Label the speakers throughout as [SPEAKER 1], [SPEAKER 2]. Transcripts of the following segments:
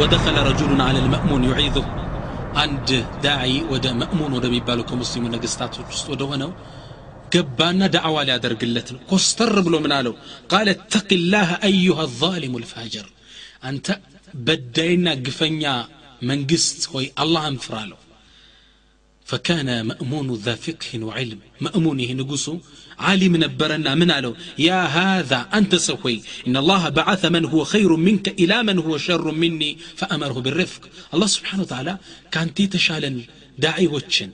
[SPEAKER 1] ودخل رجل على المأمون يعيذه አንድ ዳዒ ወደ መእሙን ወደሚባሉ ከሙስሊሙ ነገስታቶች ውስጥ ወደ ሆነው ገባና ዳዕዋ ሊያደርግለት ነው ኮስተር ብሎ ምን አለው ቃለ ተቂላህ አዩሃ ዛሊሙ ልፋጀር አንተ በዳይና ግፈኛ መንግስት ሆይ አላህን ፍራ አለው فكان مأمون ذا فقه وعلم مأمون نقصه عالم نبرنا من قالوا يا هذا أنت سوي إن الله بعث من هو خير منك إلى من هو شر مني فأمره بالرفق الله سبحانه وتعالى كان تشالا داعي وتشن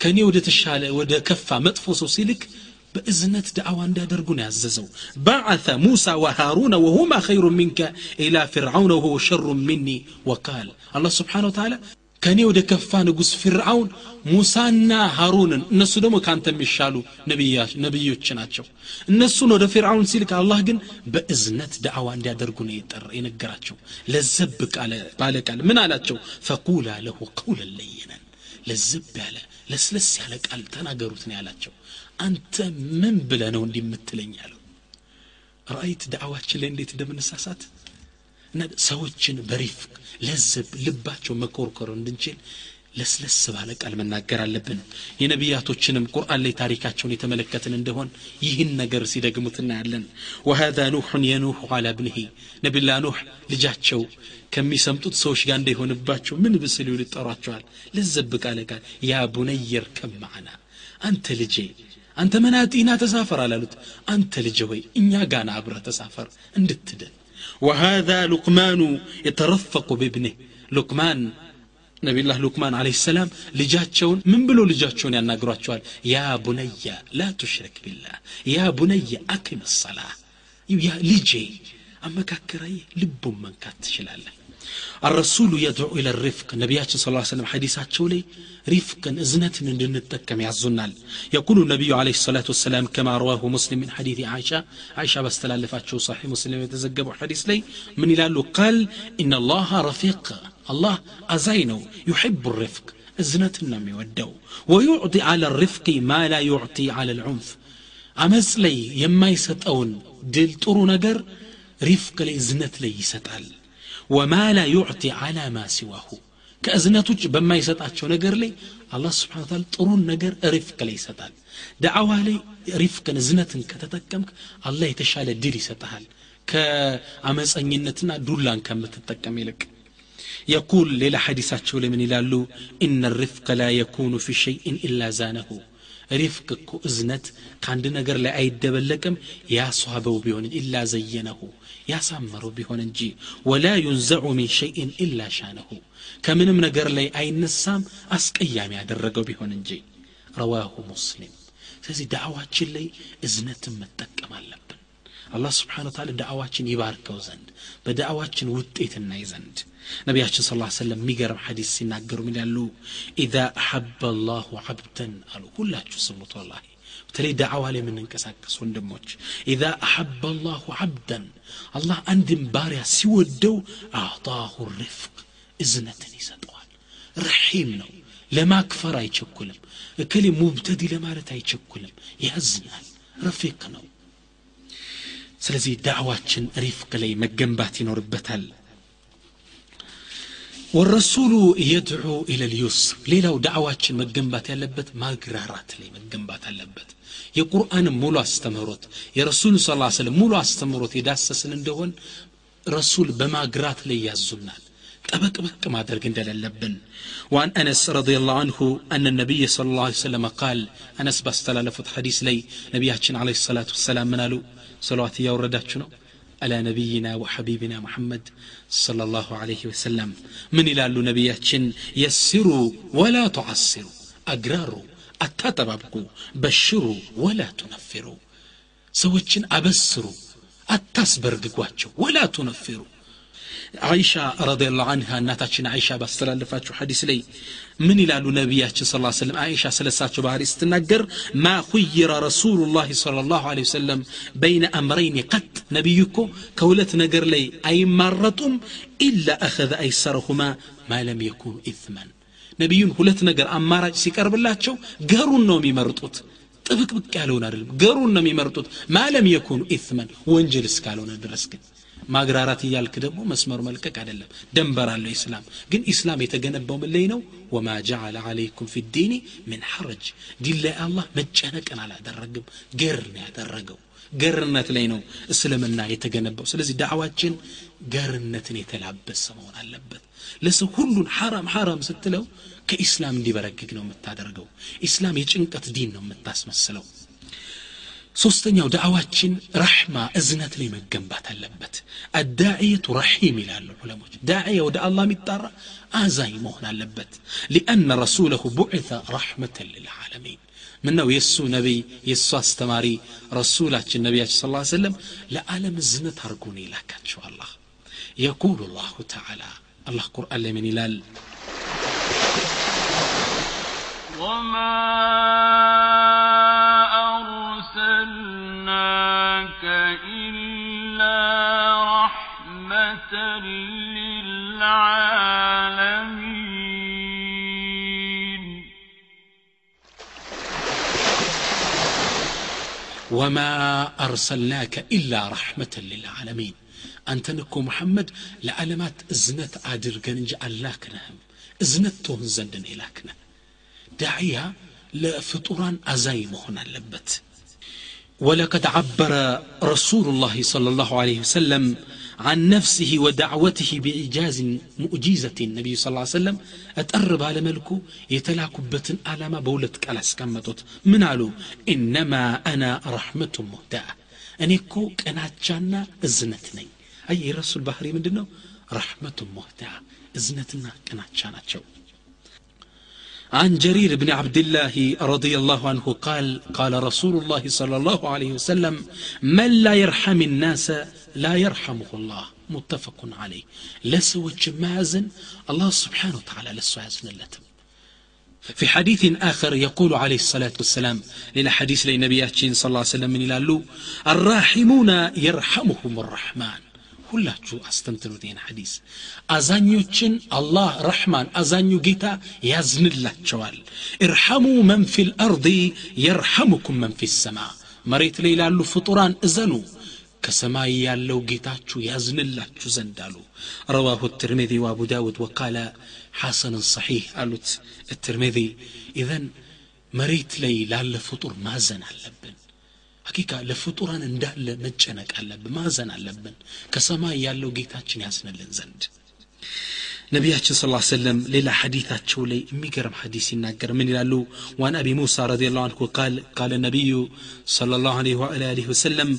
[SPEAKER 1] كان يود تشال ود كفى مطفوس سيلك بإذنة دعوة እንዳደርጉን ያዘዘው بعث موسى وهارون وهما خير منك إلى فرعون وهو شر مني وقال الله سبحانه وتعالى ከእኔ ወደ ከፋ ንጉሥ ፊርዓውን ሙሳና ሃሩንን እነሱ ደግሞ ከአንተ የሚሻሉ ነቢዮች ናቸው። እነሱን ወደ ፊርዓውን ሲልክ አላህ ግን በእዝነት ዳዕዋ እንዲያደርጉ ነው የጠራ የነገራቸው። ለዘብ ባለ ቃል ምን አላቸው? ፈቁላ ለሁ ቀውለን ለይነን። ለዘብ ያለ ለስለስ ያለ ቃል ተናገሩት ነው ያላቸው። አንተ ምን ብለ ነው እንዲህ የምትለኝ ያለው? ራእይት ዳዕዋችን ላይ እንዴት እንደምንሳሳት? ሰዎችን በሪፍቅ ለዝብ ልባቸው መኮርኮር እንድንችል ለስለስ ባለ ቃል መናገር አለብን። የነቢያቶችንም ቁርአን ላይ ታሪካቸውን የተመለከትን እንደሆን ይህን ነገር ሲደግሙት እናያለን። ወሀዛ ኑሑን የኑሕ አላ ብንሂ ነቢላ ኑሕ ልጃቸው ከሚሰምጡት ሰዎች ጋር እንዳይሆንባቸው ምን ብስል ይጠሯቸዋል? ለዘብ ቃለ ቃል ያ ቡነየር ከማዕና አንተ ልጄ አንተ መናጢና ተሳፈር አላሉት። አንተ ልጄ ሆይ እኛ ጋና አብረህ ተሳፈር እንድትድን። وهذا لقمان يترفق بابنه. لقمان نبي الله لقمان عليه السلام لجاتشون من بلو لجاتشون يا يا بني لا تشرك بالله. يا بني أقم الصلاة يا لجي أما كاكري لبو من كاتش لالك لب من كاتشلالله الرسول يدعو إلى الرفق نبياتنا صلى الله عليه وسلم حديثات شولي رفقا إذنة لنتكم يعزنا يقول النبي عليه الصلاة والسلام كما رواه مسلم من حديث عائشة عائشة بس تلالفات شو صحيح مسلم يتزقب حديث لي من يلالو قال إن الله رفيق الله أزينه يحب الرفق إذنة النم يودو ويعطي على الرفق ما لا يعطي على العنف أمس لي يما يستأون دل ወማላ ዩዕቲ አላ ማ ሲዋሁ ከእዝነት ውጭ በማይሰጣቸው ነገር ላይ አላህ ስብን ታላ ጥሩን ነገር ሪፍቅ ላይ ይሰጣል ደዓዋ ላይ ሪፍቅን እዝነትን ከተጠቀምክ አላህ የተሻለ ድል ይሰጠሃል ከአመፀኝነትና ዱላን ከምትጠቀም ይልቅ يقول ليلة حديثاتشو لمن يلالو إن الرفق لا يكون في شيء إلا زانه رفق كو إزنت كان دي نقر لأي دبلكم يا صحابه بيون إلا زينه ያሳመረው ቢሆን እንጂ ወላ ዩንዘዑ ሚን ሸይን ኢላ ሻነሁ ከምንም ነገር ላይ አይነሳም አስቀያሚ ያደረገው ቢሆን እንጂ ረዋሁ ሙስሊም ስለዚህ ዳዕዋችን ላይ እዝነትን መጠቀም አለብን አላህ ስብሓን ታላ ዳዕዋችን ይባርከው ዘንድ በዳዕዋችን ውጤት እናይ ዘንድ ነቢያችን ስለ ሰለም የሚገርም ሐዲስ ሲናገሩ ምን ያሉ ኢዛ አሐበ አላሁ ዓብደን አሉ ሁላችሁ ስሙት ወላ በተለይ ዳዕዋ ላይ የምንንቀሳቀስ ወንድሞች ኢዛ አሐበ አላሁ ዓብደን አላህ አንድን ባሪያ ሲወደው አዕጣሁ ሪፍቅ እዝነትን ይሰጠዋል ረሒም ነው ለማክፈር አይቸኩልም እከሌ ሙብተዲ ለማለት አይቸኩልም ያዝናል ረፊቅ ነው ስለዚህ ዳዕዋችን ሪፍቅ ላይ መገንባት ይኖርበታል ወረሱሉ የድዑ ኢለ ልዩስር ሌላው ዳዕዋችን መገንባት ያለበት ማግራራት ላይ መገንባት አለበት የቁርአንም ሙሉ አስተምህሮት የረሱል ስ ስለም ሙሉ አስተምህሮት የዳሰስን እንደሆን ረሱል በማግራት ላይ ያዙናል ጠበቅበቅ ማድረግ እንደሌለብን وعن أنس رضي الله عنه أن النبي صلى الله عليه وسلم قال أنس باستلالفت حديث لي نبياتنا عليه الصلاة والسلام منالو صلوات يا ورداتنا على نبينا وحبيبنا محمد صلى الله عليه وسلم من إلى نبياتشن يسروا ولا تعسروا أقراروا አታጠባብቁ፣ በሽሩ ወላ ቱነፊሩ፣ ሰዎችን አበስሩ፣ አታስበርግጓቸው፣ ولا تنفروا አይሻ رضي الله عنها እናታችን አይሻ ባስተላለፋችሁ ሐዲስ ላይ ምን ይላሉ ነቢያችን ስ ሰለም አይሻ ስለሳቸው ባህሪ ስትናገር ما خير رسول الله صلى الله عليه وسلم بين أمرين ቀጥ ነቢዩ እኮ ከሁለት ነገር ላይ አይማረጡም إلا أخذ أيسرهما ما لم يكن إثما ነቢዩን ሁለት ነገር አማራጭ ሲቀርብላቸው ገሩን ነው የሚመርጡት ጥብቅብቅ ያለውን አይደለም ገሩን ነው የሚመርጡት ማለም የኩኑ ኢትመን ወንጀል እስካልሆነ ድረስ ግን ማግራራት እያልክ ደግሞ መስመሩ መልቀቅ አይደለም ደንበር አለው ኢስላም ግን ኢስላም የተገነባው ምን ላይ ነው ወማ ጀዓለ አለይኩም ፊ ዲኒ ምን ሐረጅ ዲን ላይ አላህ መጨነቅን አላደረግም ገር ነው ያደረገው ገርነት ላይ ነው እስልምና የተገነባው ስለዚህ ዳዕዋችን ገርነትን የተላበሰ መሆን አለበት ለሰው ሁሉን ሐራም ሐራም ስትለው ከኢስላም እንዲበረግግ ነው የምታደርገው ኢስላም የጭንቀት ዲን ነው የምታስመስለው ሶስተኛው ዳዕዋችን ረሕማ እዝነት ላይ መገንባት አለበት አዳዕየቱ ረሒም ይላሉ ዑለሞች ዳዕየ ወደ አላህ የሚጣራ አዛኝ መሆን አለበት ሊአነ ረሱለሁ ቡዕተ ረሕመተን ልልዓለሚን ምን ነው የእሱ ነቢይ የእሱ አስተማሪ ረሱላችን ነቢያችን ስ ሰለም ለዓለም እዝነት አድርጎ ነው የላካቸው አላህ የቁሉ ላሁ ተዓላ አላህ ቁርአን ላይ ምን ይላል
[SPEAKER 2] وما أرسلناك إلا رحمة للعالمين
[SPEAKER 1] وما أرسلناك إلا رحمة للعالمين أنت نكو محمد لعلمات إزنت አድርገን እንጂ አላክነህም إزنت تون زندن إلاكنا የላክነ لفطوران ለፍጡራን አዛይ መሆን ولقد عبر رسول الله صلى الله عليه وسلم عن نفسه ودعوته بإعجاز مؤجيزة النبي صلى الله عليه وسلم. أتقرب على ملكه يتلاك بتن ما بولتك على سكمتوت من علو إنما أنا رحمة مهداة. أنيكو كو جانا إزنتني أي رسول بحري من دنو رحمة مهداة إزنتنا كانت جانا شو عن جرير بن عبد الله رضي الله عنه قال قال رسول الله صلى الله عليه وسلم من لا يرحم الناس لا يرحمه الله متفق عليه لسوى مازن الله سبحانه وتعالى لسوى يزن اللتم في حديث آخر يقول عليه الصلاة والسلام لنا حديث لنبياتين صلى الله عليه وسلم من يلالو الراحمون يرحمهم الرحمن ሁላችሁ አስተምትኑት ይህን ሐዲስ አዛኞችን አላህ ረሕማን አዛኙ ጌታ ያዝንላቸዋል እርሐሙ መን ፊ ልአርض የርሐሙኩም መን ፊ ሰማ መሬት ላይ ላሉ ፍጡራን እዘኑ ከሰማይ ያለው ጌታችሁ ያዝንላችሁ ዘንድ አሉ ረዋሁ ትርሚዚ ወአቡ ዳውድ ወቃለ ሐሰንን ሰሒህ አሉት ትርሚዚ ኢዘን መሬት ላይ ላለ ፍጡር ማዘን አለብን حقيقة لفطوران انده لمجنك اللب ما زن اللبن كسما يالو قيتاتشن ياسن اللنزند نبي صلى الله عليه وسلم ليلا حديثات لي ميقرم حديثي ناقر من يلالو وان أبي موسى رضي الله عنه قال قال النبي صلى الله عليه وآله وسلم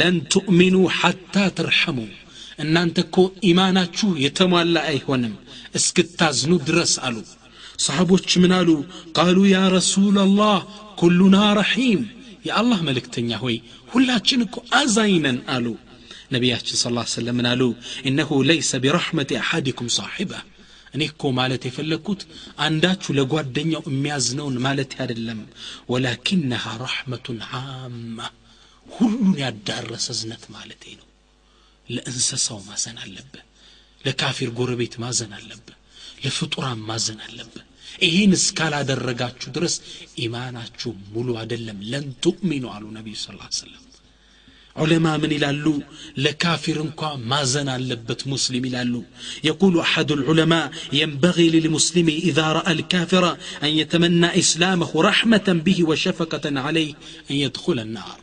[SPEAKER 1] لن تؤمنوا حتى ترحموا ان انتكو ايماناتشو يتموالا ايهونم اسكتازنو درس ألو صحابوش منالو قالوا يا رسول الله كلنا رحيم የአላህ መልእክተኛ ሆይ ሁላችን እኮ አዛኝ ነን አሉ ነቢያችን ስ ሰለም ምን አሉ እነሁ ለይሰ ቢረሕመት አሐዲኩም ሳሒባ እኔ እኮ ማለት የፈለግኩት አንዳችሁ ለጓደኛው የሚያዝነውን ማለት አይደለም ወላኪነሃ ረሕመቱን ዓማ ሁሉን ያዳረሰ እዝነት ማለቴ ነው ለእንስሳው ማዘን አለብህ ለካፊር ጎረቤት ማዘን አለብህ ለፍጡራን ማዘን አለብህ ይህን እስካላደረጋችሁ ድረስ ኢማናችሁ ሙሉ አይደለም ለን ቱእሚኑ አሉ ነቢዩ ስ ሰለም ዑለማ ምን ይላሉ ለካፊር እንኳ ማዘን አለበት ሙስሊም ይላሉ የቁሉ አሐዱ ልዑለማ ينبغي للمسلم إذا رأى الكافر أن يتمنى إسلامه رحمة به وشفقة عليه أن يدخل النار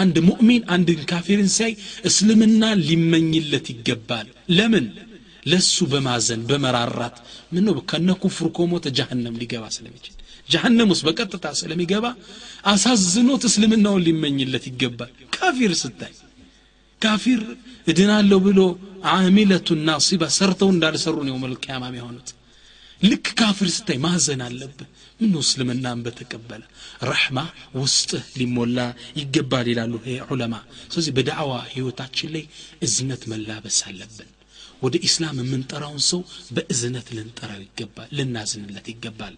[SPEAKER 1] عند مؤمن عند كافر سي اسلمنا لمن يلت يقبال لمن ለሱ በማዘን በመራራት ምን ነው ከነ ኩፍር ኮሞተ ጀሃነም ሊገባ ስለሚችል። ጀሃነም ውስጥ በቀጥታ ስለሚገባ አሳዝኖት እስልምናውን ሊመኝለት ይገባል። ካፊር ስታይ ካፊር እድናለሁ ብሎ አሚለቱ ናሲባ ሰርተው እንዳልሰሩ ነው መልቅያማም የሆኑት ልክ ካፊር ስታይ ማዘን አለብህ። ምን እስልምናን በተቀበለ? ረሕማ ውስጥህ ሊሞላ ይገባል ይላሉ ዑለማ። ስለዚህ በዳዕዋ ህይወታችን ላይ እዝነት መላበስ አለብን ወደ ኢስላም የምንጠራውን ሰው በእዝነት ልንጠራው ይገባል ልናዝንለት ይገባል።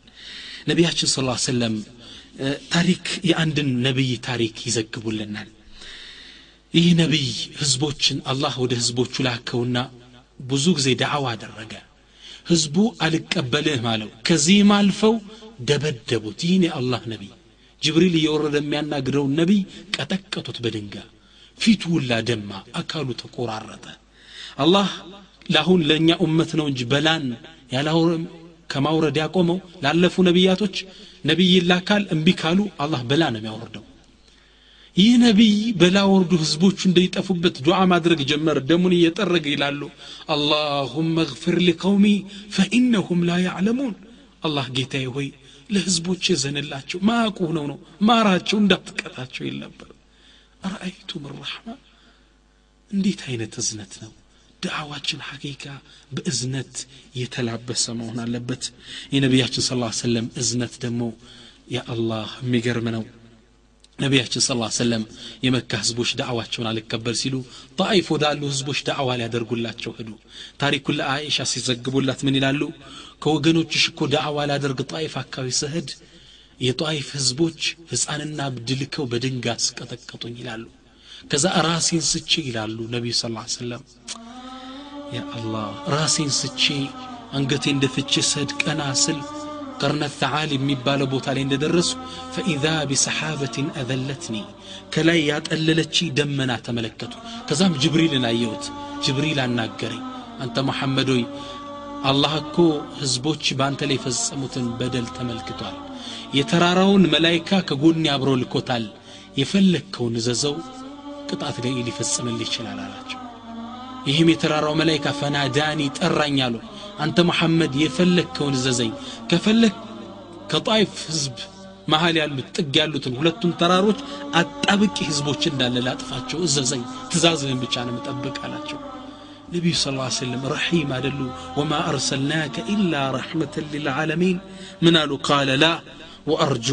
[SPEAKER 1] ነቢያችን ስ ሰለም ታሪክ የአንድን ነቢይ ታሪክ ይዘግቡልናል። ይህ ነቢይ ህዝቦችን አላህ ወደ ህዝቦቹ ላከውና ብዙ ጊዜ ዳዕዋ አደረገ። ህዝቡ አልቀበልህም አለው። ከዚህም አልፈው ደበደቡት። ይህን የአላህ ነቢይ ጅብሪል እየወረደ የሚያናግረውን ነቢይ ቀጠቀጡት በድንጋ ፊቱ ሁላ ደማ አካሉ ተቆራረጠ። አላህ ለአሁን ለእኛ ኡመት ነው እንጂ በላን ያላውረም ከማውረድ ያቆመው ላለፉ ነቢያቶች ነቢይ ይላካል እምቢ ካሉ አላህ በላ ነው የሚያወርደው። ይህ ነቢይ በላ ወርዱ ህዝቦቹ እንዳይጠፉበት ዱዓ ማድረግ ጀመር ደሙን እየጠረገ ይላሉ። አላሁመ እግፍር ሊቀውሚ ፈኢነሁም ላ ያዕለሙን። አላህ ጌታዬ ሆይ ለህዝቦች የዘንላቸው ማያውቁ ሆነው ነው ማራቸው እንዳትቀጣቸው ይል ነበር። ረአይቱም ራሕማ እንዴት አይነት እዝነት ነው ዳዕዋችን ሐቂቃ በእዝነት የተላበሰ መሆን አለበት። የነቢያችን ስ ሰለም እዝነት ደግሞ የአላህ የሚገርም ነው። ነቢያችን ስ ሰለም የመካ ህዝቦች ዳዕዋቸውን አልቀበል ሲሉ ጣይፍ ወዳሉ ህዝቦች ዳዕዋ ሊያደርጉላቸው ሄዱ። ታሪኩን ለአይሻ ሲዘግቡላት ምን ይላሉ? ከወገኖችሽ እኮ ዳዕዋ ላደርግ ጣይፍ አካባቢ ስሄድ የጣይፍ ህዝቦች ህፃንና እብድ ልከው በድንጋይ አስቀጠቀጡኝ ይላሉ። ከዛ ራሴን ስቼ ይላሉ ነቢዩ ስ ሰለም ያ አላህ ራሴን ስቼ አንገቴ እንደፍቼ ስሄድ ቀና ስል ቀርነት ተዓል የሚባለው ቦታ ላይ እንደደረሱ ፈኢዛ ቢሰሓበትን አዘለትኒ ከላይ ያጠለለች ደመና ተመለከቱ ከዛም ጅብሪልን አየሁት ጅብሪል አናገረኝ አንተ መሐመድ ሆይ አላህ እኮ ህዝቦች በአንተ ላይ የፈጸሙትን በደል ተመልክቷል የተራራውን መላይካ ከጎን አብሮ ልኮታል የፈለግከውን እዘዘው ቅጣት ላይ ሊፈጽምልህ ይችላል አላቸው ይህም የተራራው መላይካ ፈናዳኒ ጠራኝ አሉ አንተ መሐመድ የፈለግከውን እዘዘኝ ከፈለግ ከጣይፍ ህዝብ መሀል ያሉት ጥግ ያሉትን ሁለቱን ተራሮች አጣብቂ ህዝቦች እንዳለ ላጥፋቸው እዘዘኝ ትእዛዝህን ብቻ ነው የምጠብቅ አላቸው ነቢዩ ስ ሰለም ረሒም አደሉ ወማ አርሰልናከ ኢላ ረሕመተን ልልዓለሚን ምን አሉ ቃለ ላ ወአርጁ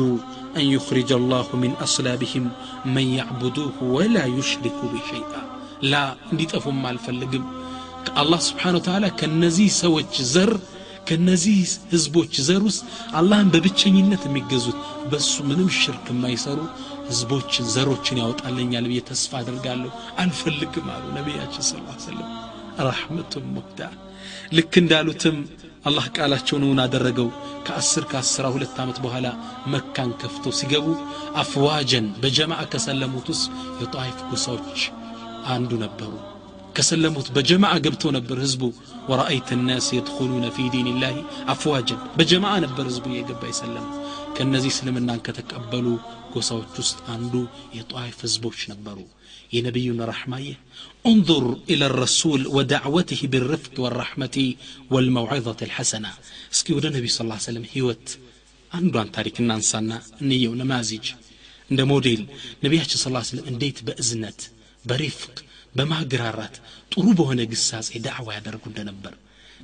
[SPEAKER 1] أن يخرج الله من أصلابهم من يعبدوه ولا يشرك بشيئا لا እንዲጠፉም አልፈልግም አላህ ስብሓን ወተላ ከነዚህ ሰዎች ዘር ከነዚህ ህዝቦች ዘር ውስጥ አላህን በብቸኝነት የሚገዙት በሱ ምንም ሽርክ የማይሰሩ ህዝቦችን ዘሮችን ያወጣለኛል ብዬ ተስፋ አድርጋለሁ አልፈልግም አሉ ነቢያችን ስ ሰለም ረሕመቱን ሙህዳ ልክ እንዳሉትም አላህ ቃላቸውን እውን አደረገው ከአስር ከአስራ ሁለት ዓመት በኋላ መካን ከፍተው ሲገቡ አፍዋጀን በጀማዓ ከሰለሙት ውስጥ የጣይፍ ጎሳዎች አንዱ ነበሩ ከሰለሙት በጀማዓ ገብተው ነበር ህዝቡ ወረአይት ናስ የድኹሉነ ፊ ዲን ላህ አፍዋጀን በጀማዓ ነበር ህዝቡ እየገባ የሰለሙ ከእነዚህ እስልምናን ከተቀበሉ ጎሳዎች ውስጥ አንዱ የጣይፍ ህዝቦች ነበሩ የነቢዩን ረሕማየ انظر إلى الرسول ودعوته بالرفق والرحمة والموعظة الحسنة اسكي ودا النبي صلى الله عليه وسلم هيوت አንዷን ታሪክ እናንሳና እንየው ነማዚጅ እንደ ሞዴል ነቢያችን ስ ስለም እንዴት በእዝነት በሪፍቅ በማግራራት ጥሩ በሆነ ግሳጼ ዳዕዋ ያደርጉ እንደነበር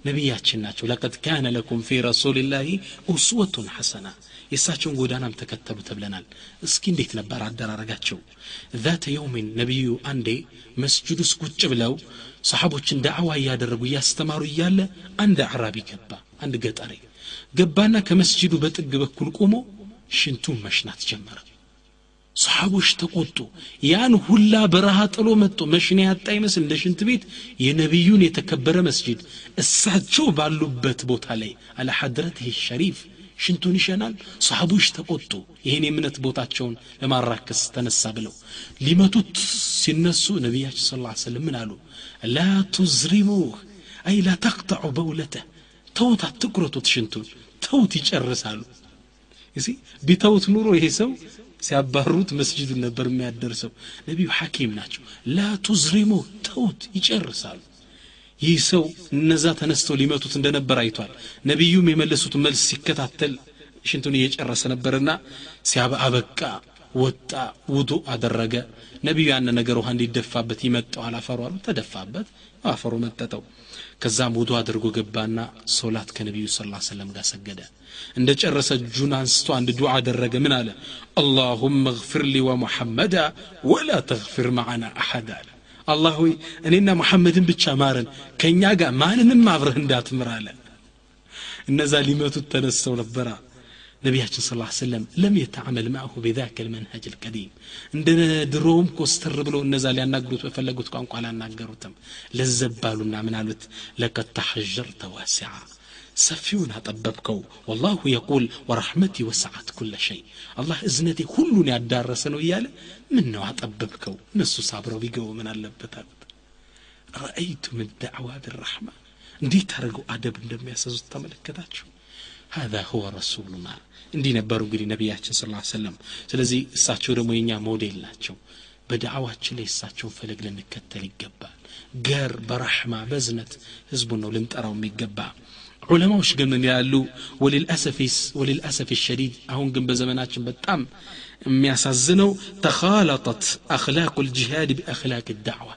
[SPEAKER 1] ነቢያችን ናቸው። ለቀድ ካነ ለኩም ፊ ረሱልላህ ኡስወቱን ሐሰና የእሳቸውን ጎዳናም ተከተሉ ተብለናል። እስኪ እንዴት ነበር አደራረጋቸው? ዛተ የውሚን ነቢዩ አንዴ መስጅድ ውስጥ ቁጭ ብለው ሰሓቦችን ዳዕዋ እያደረጉ እያስተማሩ እያለ አንድ አዕራቢ ገባ አንድ ገጠሬ ገባና ከመስጅዱ በጥግ በኩል ቆሞ ሽንቱን መሽናት ጀመረ ሰሓቦች ተቆጡ። ያን ሁላ በረሃ ጥሎ መጥቶ መሽና ያጣ ይመስል እንደ ሽንት ቤት የነቢዩን የተከበረ መስጅድ እሳቸው ባሉበት ቦታ ላይ على حضرته الشريفة ሽንቱን ይሸናል። ሰሓቦች ተቆጡ። ይህን የእምነት ቦታቸውን ለማራከስ ተነሳ ብለው ሊመቱት ሲነሱ ነቢያችን ስ ሰለም ምን አሉ? لا تزرموه أي لا تقطعوا بولته ተውት አትቁረጡት ሽንቱን ተውት ይጨርሳሉ። ቢተውት ኑሮ ይሄ ሰው ሲያባሩት መስጅዱን ነበር የሚያደርሰው። ነቢዩ ሐኪም ናቸው። ላ ተውት ይጨርሳሉ። ይህ ሰው እነዛ ተነስተው ሊመቱት እንደነበር አይቷል። ነቢዩም የመለሱት መልስ ሲከታተል ሽንቱን እየጨረሰ ነበርና ሲያበቃ ወጣ ውዱ አደረገ። ነቢዩ ያን ነገር ውሃ እንዲደፋበት ይመጠዋል አፈሩ አሉ። ተደፋበት አፈሩ መጠጠው ከዛም ውዱ አድርጎ ገባና ሶላት ከነቢዩ ስ ሰለም ጋር ሰገደ። እንደ ጨረሰ እጁን አንስቶ አንድ ዱዓ አደረገ። ምን አለ? اللهم اغفر لي ومحمدا ولا تغفر معنا أحدا አለ። አላህ ሆይ እኔና መሐመድን ብቻ ማረን ከእኛ ጋር ማንንም አብረህ እንዳትምር አለ። እነዛ ሊመቱት ተነስተው ነበራ ነቢያችን ስ ሰለም ለም የተዓመል ማዕሁ ቢዛከ ልመንሀጅ ልቀዲም እንደ ድሮውም ኮስተር ብለው እነዛ ሊያናግሩት በፈለጉት ቋንቋ አላናገሩትም ለዘባሉና ምን አሉት ለቀድ ተሐጀርተ ዋሲዓ ሰፊውን አጠበብከው ወላሁ የቁል ወረሕመቲ ወሰዓት ኩለ ሸይ አላህ እዝነቴ ሁሉን ያዳረሰ ነው እያለ ምን ነው አጠበብከው እነሱ ሳብረው ቢገቡ ምን አለበት አሉት ረአይቱም ዳዕዋ ብራሕማ እንዴት አድርገው አደብ እንደሚያሰዙት ተመለከታችሁ هذا هو رسولنا እንዲህ ነበሩ እንግዲህ ነቢያችን ስለ ሰለም ስለዚህ እሳቸው ደግሞ የኛ ሞዴል ናቸው በዳዕዋችን ላይ እሳቸውን ፈለግ ልንከተል ይገባል ገር በራሕማ በዝነት ህዝቡን ነው ልንጠራው የሚገባ ዑለማዎች ግን ምን ያሉ ወልልአሰፍ ሸዲድ አሁን ግን በዘመናችን በጣም የሚያሳዝነው ተኻለጠት አክላቁ ልጅሃድ ቢአክላቅ ዳዕዋ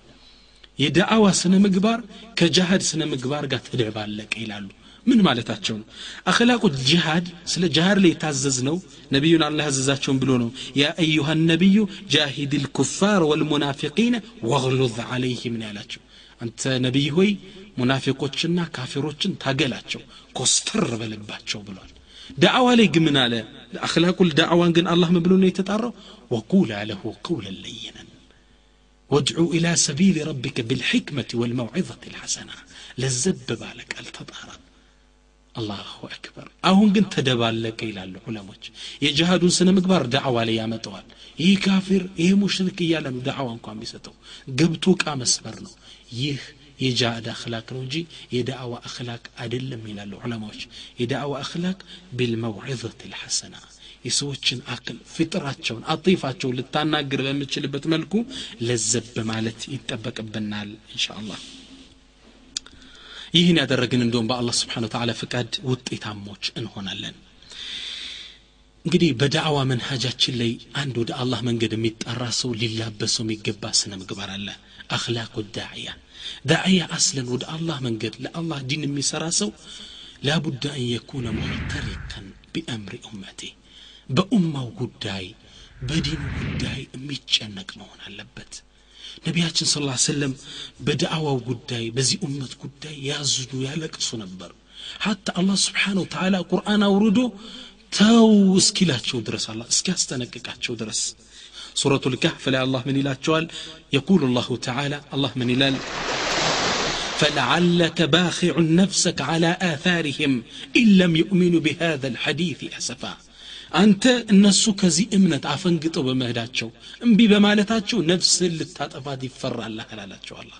[SPEAKER 1] የዳዕዋ ስነ ምግባር ከጃሃድ ስነ ምግባር ጋር ተደባለቀ ይላሉ ምን ማለታቸው ነው አክላቁ ጂሃድ ስለ ጂሃድ ላይ የታዘዝ ነው ነቢዩን አላህ ያዘዛቸውን ብሎ ነው ያ አዩሃ ነቢዩ ጃሂድ ልኩፋር ወልሙናፊቂን ወግሉዝ አለይህም ነው ያላቸው አንተ ነቢይ ሆይ ሙናፊቆችና ካፊሮችን ታገላቸው ኮስተር በልባቸው ብሏል ዳዕዋ ላይ ግን ምን አለ አክላቁል ዳዕዋን ግን አላህ ምን ብሎ ነው የተጣራው ወቁላ ለሁ ቀውለን ለይነን ወድዑ ኢላ ሰቢል ረቢከ ብልሕክመት ወልመውዒዘት ልሐሰና ለዘብ ባለ ቃል ተጣራ አላሁ አክበር አሁን ግን ተደባለቀ ይላሉ ዑለሞች የጅሃዱን ስነ ምግባር ዳዕዋ ላይ ያመጠዋል ይህ ካፊር ይህ ሙሽሪክ እያለ ነው ዳዕዋ እንኳ የሚሰጠው ገብቶ ቃ መስበር ነው ይህ የጃሃድ አክላቅ ነው እንጂ የዳዕዋ አክላቅ አይደለም ይላሉ ዑለማዎች የዳዕዋ አክላቅ ቢልመውዒዘት ልሐሰና የሰዎችን አክል ፍጥራቸውን አጢፋቸውን ልታናግር በምችልበት መልኩ ለዘብ ማለት ይጠበቅብናል እንሻ አላህ ይህን ያደረግን እንደውም በአላህ ስብሓን ተዓላ ፍቃድ ውጤታሞች እንሆናለን። እንግዲህ በዳዕዋ መንሃጃችን ላይ አንድ ወደ አላህ መንገድ የሚጠራ ሰው ሊላበሰው የሚገባ ስነ ምግባር አለ። አክላቁ ዳዕያ። ዳዕያ አስለን ወደ አላህ መንገድ ለአላህ ዲን የሚሰራ ሰው ላቡዳ አን የኩነ ሙዕተሪከን ቢአምሪ ኡመቴ። በኡማው ጉዳይ በዲኑ ጉዳይ የሚጨነቅ መሆን አለበት ነቢያችን ስለ ሰለም በዳዕዋው ጉዳይ በዚህ ኡመት ጉዳይ ያዝኑ ያለቅሱ ነበር ሐታ አላህ ስብሓን ወተዓላ ቁርአን አውርዶ ተው እስኪላቸው ድረስ አላ እስኪያስጠነቅቃቸው ድረስ ሱረቱ ልካህፍ ላይ አላህ ምን ይላቸዋል የቁል ላሁ ተዓላ አላህ ምን ይላል فلعلك باخع نفسك على آثارهم إن لم يؤمنوا بهذا الحديث أسفا አንተ እነሱ ከዚህ እምነት አፈንግጠው በመሄዳቸው እምቢ በማለታቸው ነፍስን ልታጠፋት ይፈራልህ አላላቸው አላ።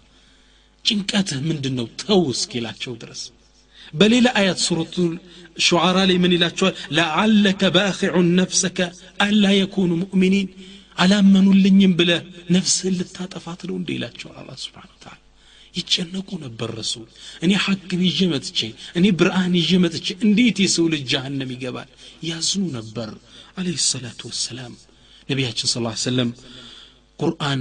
[SPEAKER 1] ጭንቀትህ ምንድን ነው ተው እስኪላቸው ድረስ። በሌላ አያት ሱረቱ ሹዓራ ላይ ምን ይላቸዋል? ለዓለከ ባኪዑን ነፍሰከ አላ የኩኑ ሙእሚኒን። አላመኑልኝም ብለ ነፍስህን ልታጠፋት ነው እንደ ይላቸዋል አላ ስብሓን ተላ ይጨነቁ ነበር ረሱል እኔ ሐቅን ይዤ መጥቼ እኔ ብርሃን ይዤ መጥቼ እንዴት የሰው ልጅ ጀሃነም ይገባል ያዝኑ ነበር አለህ ሰላቱ ወሰላም ነቢያችን ስ ሰለም ቁርአን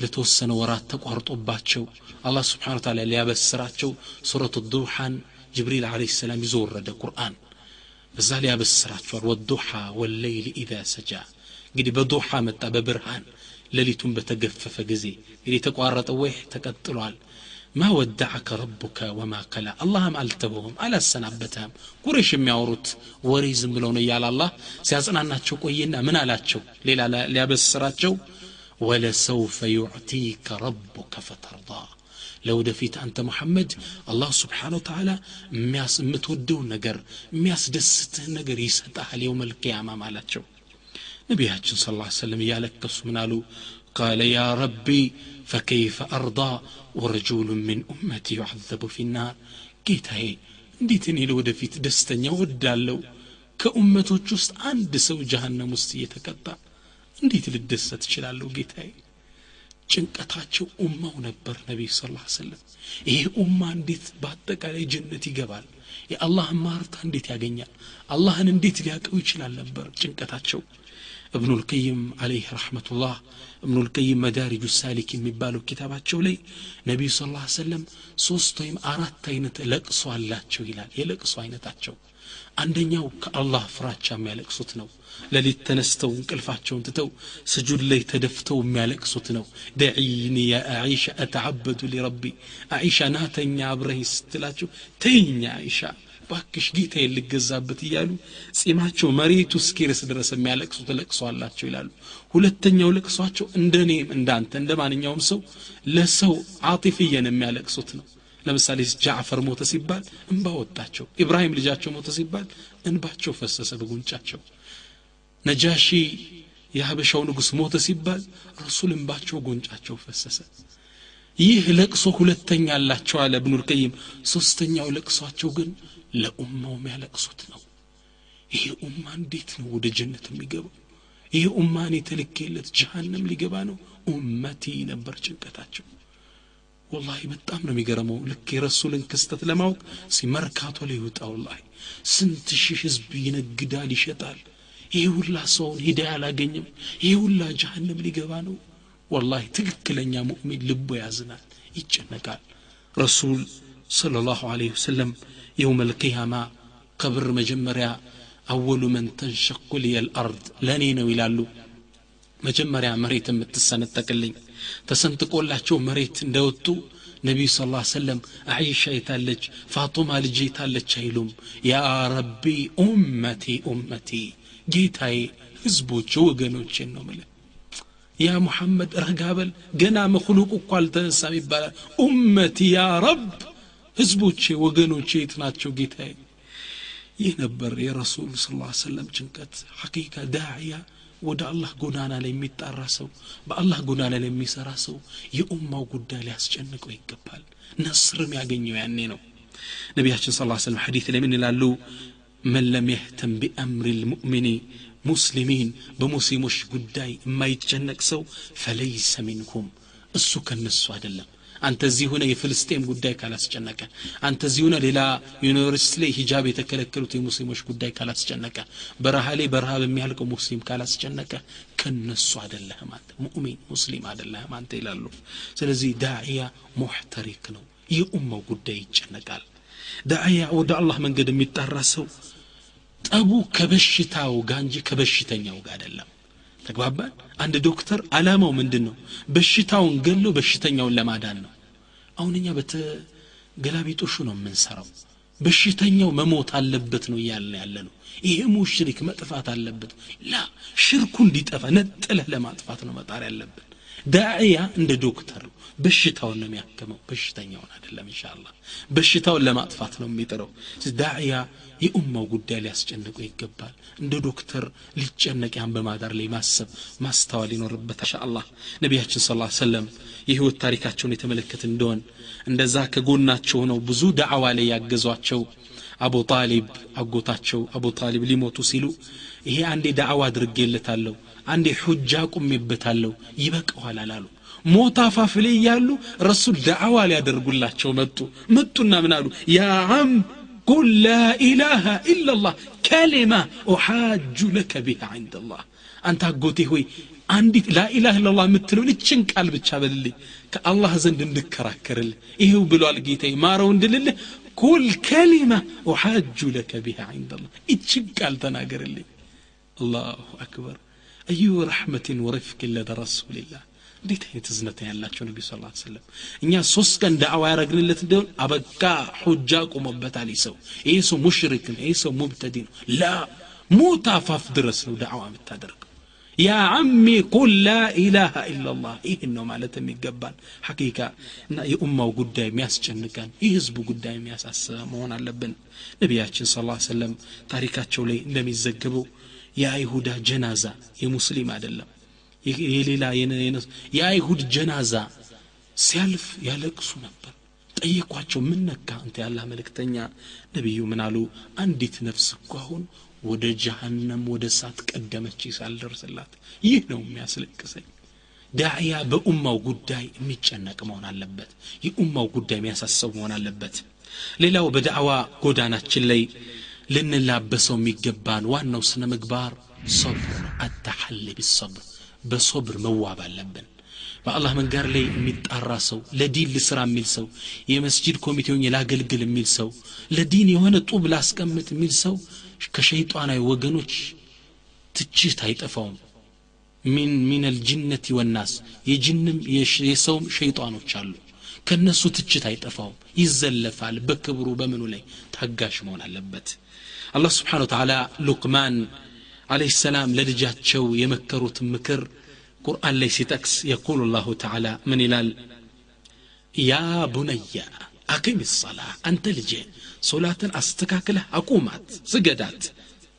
[SPEAKER 1] ለተወሰነ ወራት ተቋርጦባቸው አላህ ስብሓን ታላ ሊያበስራቸው ሱረቱ ዱሓን ጅብሪል አለ ሰላም ይዞ ወረደ ቁርአን በዛ ሊያበስራቸዋል ወዱሓ ወለይል ኢዛ ሰጃ እንግዲህ በዱሓ መጣ በብርሃን ሌሊቱን በተገፈፈ ጊዜ እንግዲህ የተቋረጠ ወይህ ተቀጥሏል ማ ወዳዐከ ረቡከ ወማ ከላ አላህም አልተበውም አላሰናበተህም ቁሬሽ የሚያወሩት ወሬ ዝም ብለው ነው እያለ አላህ ሲያጽናናቸው ቆየና ምን አላቸው ሌላ ሊያበስራቸው ወለሰውፈ ዩዕቲከ ረቡከ ፈተርዳ ለወደፊት አንተ መሐመድ አላህ ስብሓን ወተዓላ የምትወደውን ነገር የሚያስደስትህን ነገር ይሰጣል የውም ልቅያማ ማላቸው ነቢያችን ስ ላ ሰለም እያለቀሱ ምን አሉ ቃለ ያ ረቢ ፈከይፈ አርዳ ወረጁሉ ምን ኡመቲ ዩዓዘቡ ፊ ናር ጌታዬ እንዴት እኔ ለወደፊት ደስተኛ ወዳለው ከኡመቶች ውስጥ አንድ ሰው ጀሃነም ውስጥ እየተቀጣ እንዴት ልደሰት እችላለሁ ጌታዬ? ጭንቀታቸው ኡማው ነበር ነቢይ ስ ላ ይሄ ኡማ እንዴት በአጠቃላይ ጀነት ይገባል? የአላህን ማርታ እንዴት ያገኛል? አላህን እንዴት ሊያቀው ይችላል ነበር ጭንቀታቸው። እብኑ ልቀይም አለይህ ረሕመቱላህ እብኑ ልቀይም መዳሪጁ ሳሊክ የሚባለው ኪታባቸው ላይ ነቢዩ ስ ላ ሰለም ሶስት ወይም አራት አይነት ለቅሶ አላቸው ይላል የለቅሶ አይነታቸው አንደኛው ከአላህ ፍራቻ የሚያለቅሱት ነው ለሊት ተነስተው እንቅልፋቸውን ትተው ስጁድ ላይ ተደፍተው የሚያለቅሱት ነው ደዒኒ ያ አኢሻ አተዓበዱ ሊረቢ አኢሻ ናተኛ አብረህ ስትላቸው ተይኛ አኢሻ ባክሽ ጌታ ልገዛበት እያሉ ጺማቸው መሬቱ እስኪርስ ድረስ የሚያለቅሱት ለቅሶ ይላሉ። ሁለተኛው ለቅሷቸው እንደ እኔም እንዳንተ እንደ ማንኛውም ሰው ለሰው አጢፍየን የሚያለቅሱት ነው። ለምሳሌ ጃዕፈር ሞተ ሲባል እንባ ወጣቸው። ኢብራሂም ልጃቸው ሞተ ሲባል እንባቸው ፈሰሰ በጉንጫቸው። ነጃሺ የሀበሻው ንጉሥ ሞተ ሲባል ረሱል እንባቸው ጉንጫቸው ፈሰሰ። ይህ ለቅሶ ሁለተኛ አላቸው አለ እብኑል ቀይም። ሶስተኛው ለቅሷቸው ግን ለኡማው የሚያለቅሱት ነው። ይሄ ኡማ እንዴት ነው ወደ ጀነት የሚገባው? ይሄ ኡማን የተልኬለት ጀሃነም ሊገባ ነው? ኡመቲ ነበር ጭንቀታቸው። ወላሂ በጣም ነው የሚገርመው። ልክ የረሱልን ክስተት ለማወቅ ሲመርካቶ ላይ ወላሂ። ስንት ሺህ ህዝብ ይነግዳል ይሸጣል። ይሄ ሁላ ሰውን ሂዳ አላገኘም? ይሄ ሁላ ጀሃንም ሊገባ ነው? ወላሂ ትክክለኛ ሙእሚን ልቦ ያዝናል ይጨነቃል። ረሱል ሰለላሁ ዐለይሂ ወሰለም يوم القيامة قبر مجمريا أول من تنشق لي الأرض لاني ነው ይላሉ መጀመሪያ መሬት የምትሰነጠቅልኝ ተሰንጥቆላቸው መሬት እንደወጡ ነቢዩ ስ ላ ሰለም አይሻ የታለች ፋጡማ ልጅ የታለች አይሉም ያ ረቢ ኡመቲ ኡመቲ ጌታዬ ህዝቦች ወገኖቼን ነው ምለ ያ ሙሐመድ ረጋበል ገና መክሉቅ እኮ አልተነሳም ይባላል ኡመቲ ያ ረብ ህዝቦቼ ወገኖቼ የት ናቸው ጌታዬ? ይህ ነበር የረሱል ስ ሰለም ጭንቀት ሐቂቃ ዳዕያ ወደ አላህ ጎዳና ላይ የሚጣራ ሰው በአላህ ጎዳና ላይ የሚሰራ ሰው የኡማው ጉዳይ ሊያስጨንቀው ይገባል። ነስርም ያገኘው ያኔ ነው። ነቢያችን ስ ሰለም ሐዲት ላይ ምን ይላሉ? መን ለም ቢአምሪ ልሙእሚኒ ሙስሊሚን በሙስሊሞች ጉዳይ የማይጨነቅ ሰው ፈለይሰ ሚንሁም እሱ ከነሱ አይደለም አንተ እዚህ ሆነ የፍልስጤም ጉዳይ ካላስጨነቀ አንተ እዚህ ሆነ ሌላ ዩኒቨርሲቲ ላይ ሂጃብ የተከለከሉት የሙስሊሞች ጉዳይ ካላስጨነቀ በረሃ ላይ በረሃብ የሚያልቀው ሙስሊም ካላስጨነቀ ከነሱ አይደለህም አንተ ሙእሚን ሙስሊም አይደለህም አንተ ይላሉ። ስለዚህ ዳዕያ ሙሕተሪክ ነው። የኡማው ጉዳይ ይጨነቃል። ዳዕያ ወደ አላህ መንገድ የሚጣራ ሰው ጠቡ ከበሽታው ጋር እንጂ ከበሽተኛው ጋር አይደለም ተግባባን? አንድ ዶክተር አላማው ምንድን ነው በሽታውን ገሎ በሽተኛውን ለማዳን ነው። አሁን እኛ በተገላቢጦሹ ነው የምንሰራው። በሽተኛው መሞት አለበት ነው እያልን ያለ ነው ይሄ ሙሽሪክ መጥፋት አለበት። ላ ሽርኩ እንዲጠፋ ነጥለህ ለማጥፋት ነው መጣር ያለብን ዳዕያ እንደ ዶክተር ነው። በሽታውን ነው የሚያክመው። በሽተኛውን አይደለም እንሻላ በሽታውን ለማጥፋት ነው የሚጥረው። ዳዕያ የኡማው ጉዳይ ሊያስጨንቀው ይገባል። እንደ ዶክተር ሊጨነቅ ያን በማዳር ላይ ማሰብ ማስተዋል ይኖርበታል እንሻአላህ ነቢያችን ስ ሰለም የህይወት ታሪካቸውን የተመለከት እንደሆን እንደዛ ከጎናቸው ነው ብዙ ዳዕዋ ላይ ያገዟቸው አቡ ጣሊብ አጎታቸው አቡ ጣሊብ ሊሞቱ ሲሉ ይሄ አንዴ ዳዕዋ አድርጌለታለሁ አንዴ ሑጃ ቁሜበታለሁ ይበቀዋል አላሉ። ሞት አፋፍ እያሉ ረሱል ዳዕዋ ሊያደርጉላቸው መጡ። መጡና ምን አሉ? ያ አም ቁል ላኢላሃ ኢላላህ ከሊማ ኡሓጁ ለከ ቢሃ ዕንደ ላህ አንተ አጎቴ ሆይ አንዲት ላኢላህ ኢላላህ የምትለውን እችን ቃል ብቻ በልልኝ ከአላህ ዘንድ እንድከራከርልህ። ይሄው ብሏል ጌታዬ። ማረው እንድልልህ ኩል ከሊማ ኡሓጁ ለከ ቢሃ ዕንደ ላህ እችን ቃል ተናገርልኝ አላሁ አክበር አዩ ረሕመትን ወረፍቅን ለደ ረሱልላህ እንዴት አይነት እዝነት ያላቸው ነቢ ስ ሰለም እኛ ሶስት ቀን ዳዕዋ ያረግንለት እንደሆን አበቃ ሑጃ ቆሞበታል ይህ ሰው ይህ ሰው ሙሽሪክ ነው ይህ ሰው ሙብተዲ ነው ላ ሞት አፋፍ ድረስ ነው ዳዕዋ የምታደርገው ያ አሚ ቁል ላኢላሃ ኢላላህ ይህን ነው ማለት የሚገባን። ሐቂቃ እና የኡማው ጉዳይ የሚያስጨንቀን የህዝቡ ጉዳይ የሚያሳስበ መሆን አለብን። ነቢያችን ስ ሰለም ታሪካቸው ላይ እንደሚዘገበው የአይሁዳ ጀናዛ የሙስሊም አይደለም። የሌላ የአይሁድ ጀናዛ ሲያልፍ ያለቅሱ ነበር። ጠየቋቸው ምን ነካ አንተ ያላ መልእክተኛ? ነቢዩ ምን አሉ? አንዲት ነፍስ እኮ አሁን ወደ ጀሃነም ወደ እሳት ቀደመች ሳልደርስላት ይህ ነው የሚያስለቅሰኝ። ዳዕያ በኡማው ጉዳይ የሚጨነቅ መሆን አለበት። የኡማው ጉዳይ የሚያሳሰብ መሆን አለበት። ሌላው በዳዕዋ ጎዳናችን ላይ ልንላበሰው የሚገባን ዋናው ስነ ምግባር ሶብር አተሐሊ ቢሰብር በሶብር መዋብ አለብን። በአላህ መንገድ ላይ የሚጣራ ሰው ለዲን ልስራ የሚል ሰው የመስጂድ ኮሚቴውን ላገልግል የሚል ሰው ለዲን የሆነ ጡብ ላስቀምጥ የሚል ሰው ከሸይጣናዊ ወገኖች ትችት አይጠፋውም ሚን ሚን አልጅነት ወናስ የጅንም የሰውም ሸይጣኖች አሉ ከነሱ ትችት አይጠፋውም ይዘለፋል በክብሩ በምኑ ላይ ታጋሽ መሆን አለበት አላህ ስብሓን ተዓላ ሉቅማን አለህ ሰላም ለልጃቸው የመከሩት ምክር ቁርአን ላይ ሲጠቅስ የቁል አላሁ ተዓላ ምን ይላል ያ ቡነያ አቅም ሰላ አንተ ልጄ ሶላትን አስተካክለህ አቁማት ስገዳት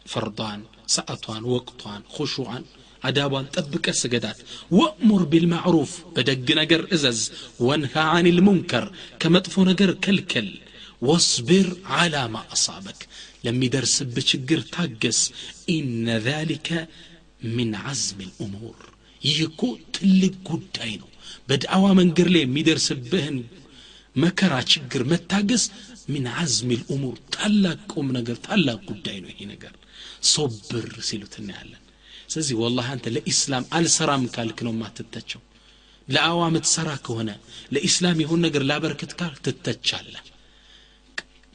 [SPEAKER 1] ፈርዷን ሰዓቷን ወቅቷን ኹሹዓን አዳቧን ጠብቀ ስገዳት ወእሙር ቢልማዕሩፍ በደግ ነገር እዘዝ ወንሃ አን ልሙንከር ከመጥፎ ነገር ከልከል ወስቢር አላ ማ አሳበክ ለሚደርስብህ ችግር ታገስ ኢነ ذሊከ ምን ዓዝም ልእሙር ይህ እኮ ትልቅ ጉዳይ ነው በድዓዋ መንገድ ላይ የሚደርስብህን መከራ ችግር መታገስ ምን ዓዝም ልእሙር ታላቅ ቁም ነገር ታላቅ ጉዳይ ነው ይሄ ነገር ሶብር ሲሉት እናያለን ስለዚህ ወላሂ አንተ ለኢስላም አልሰራም ካልክ ነው ማትተቸው ለአዋ ምትሰራ ከሆነ ለኢስላም የሆን ነገር ላበረክት ካል ትተቻለህ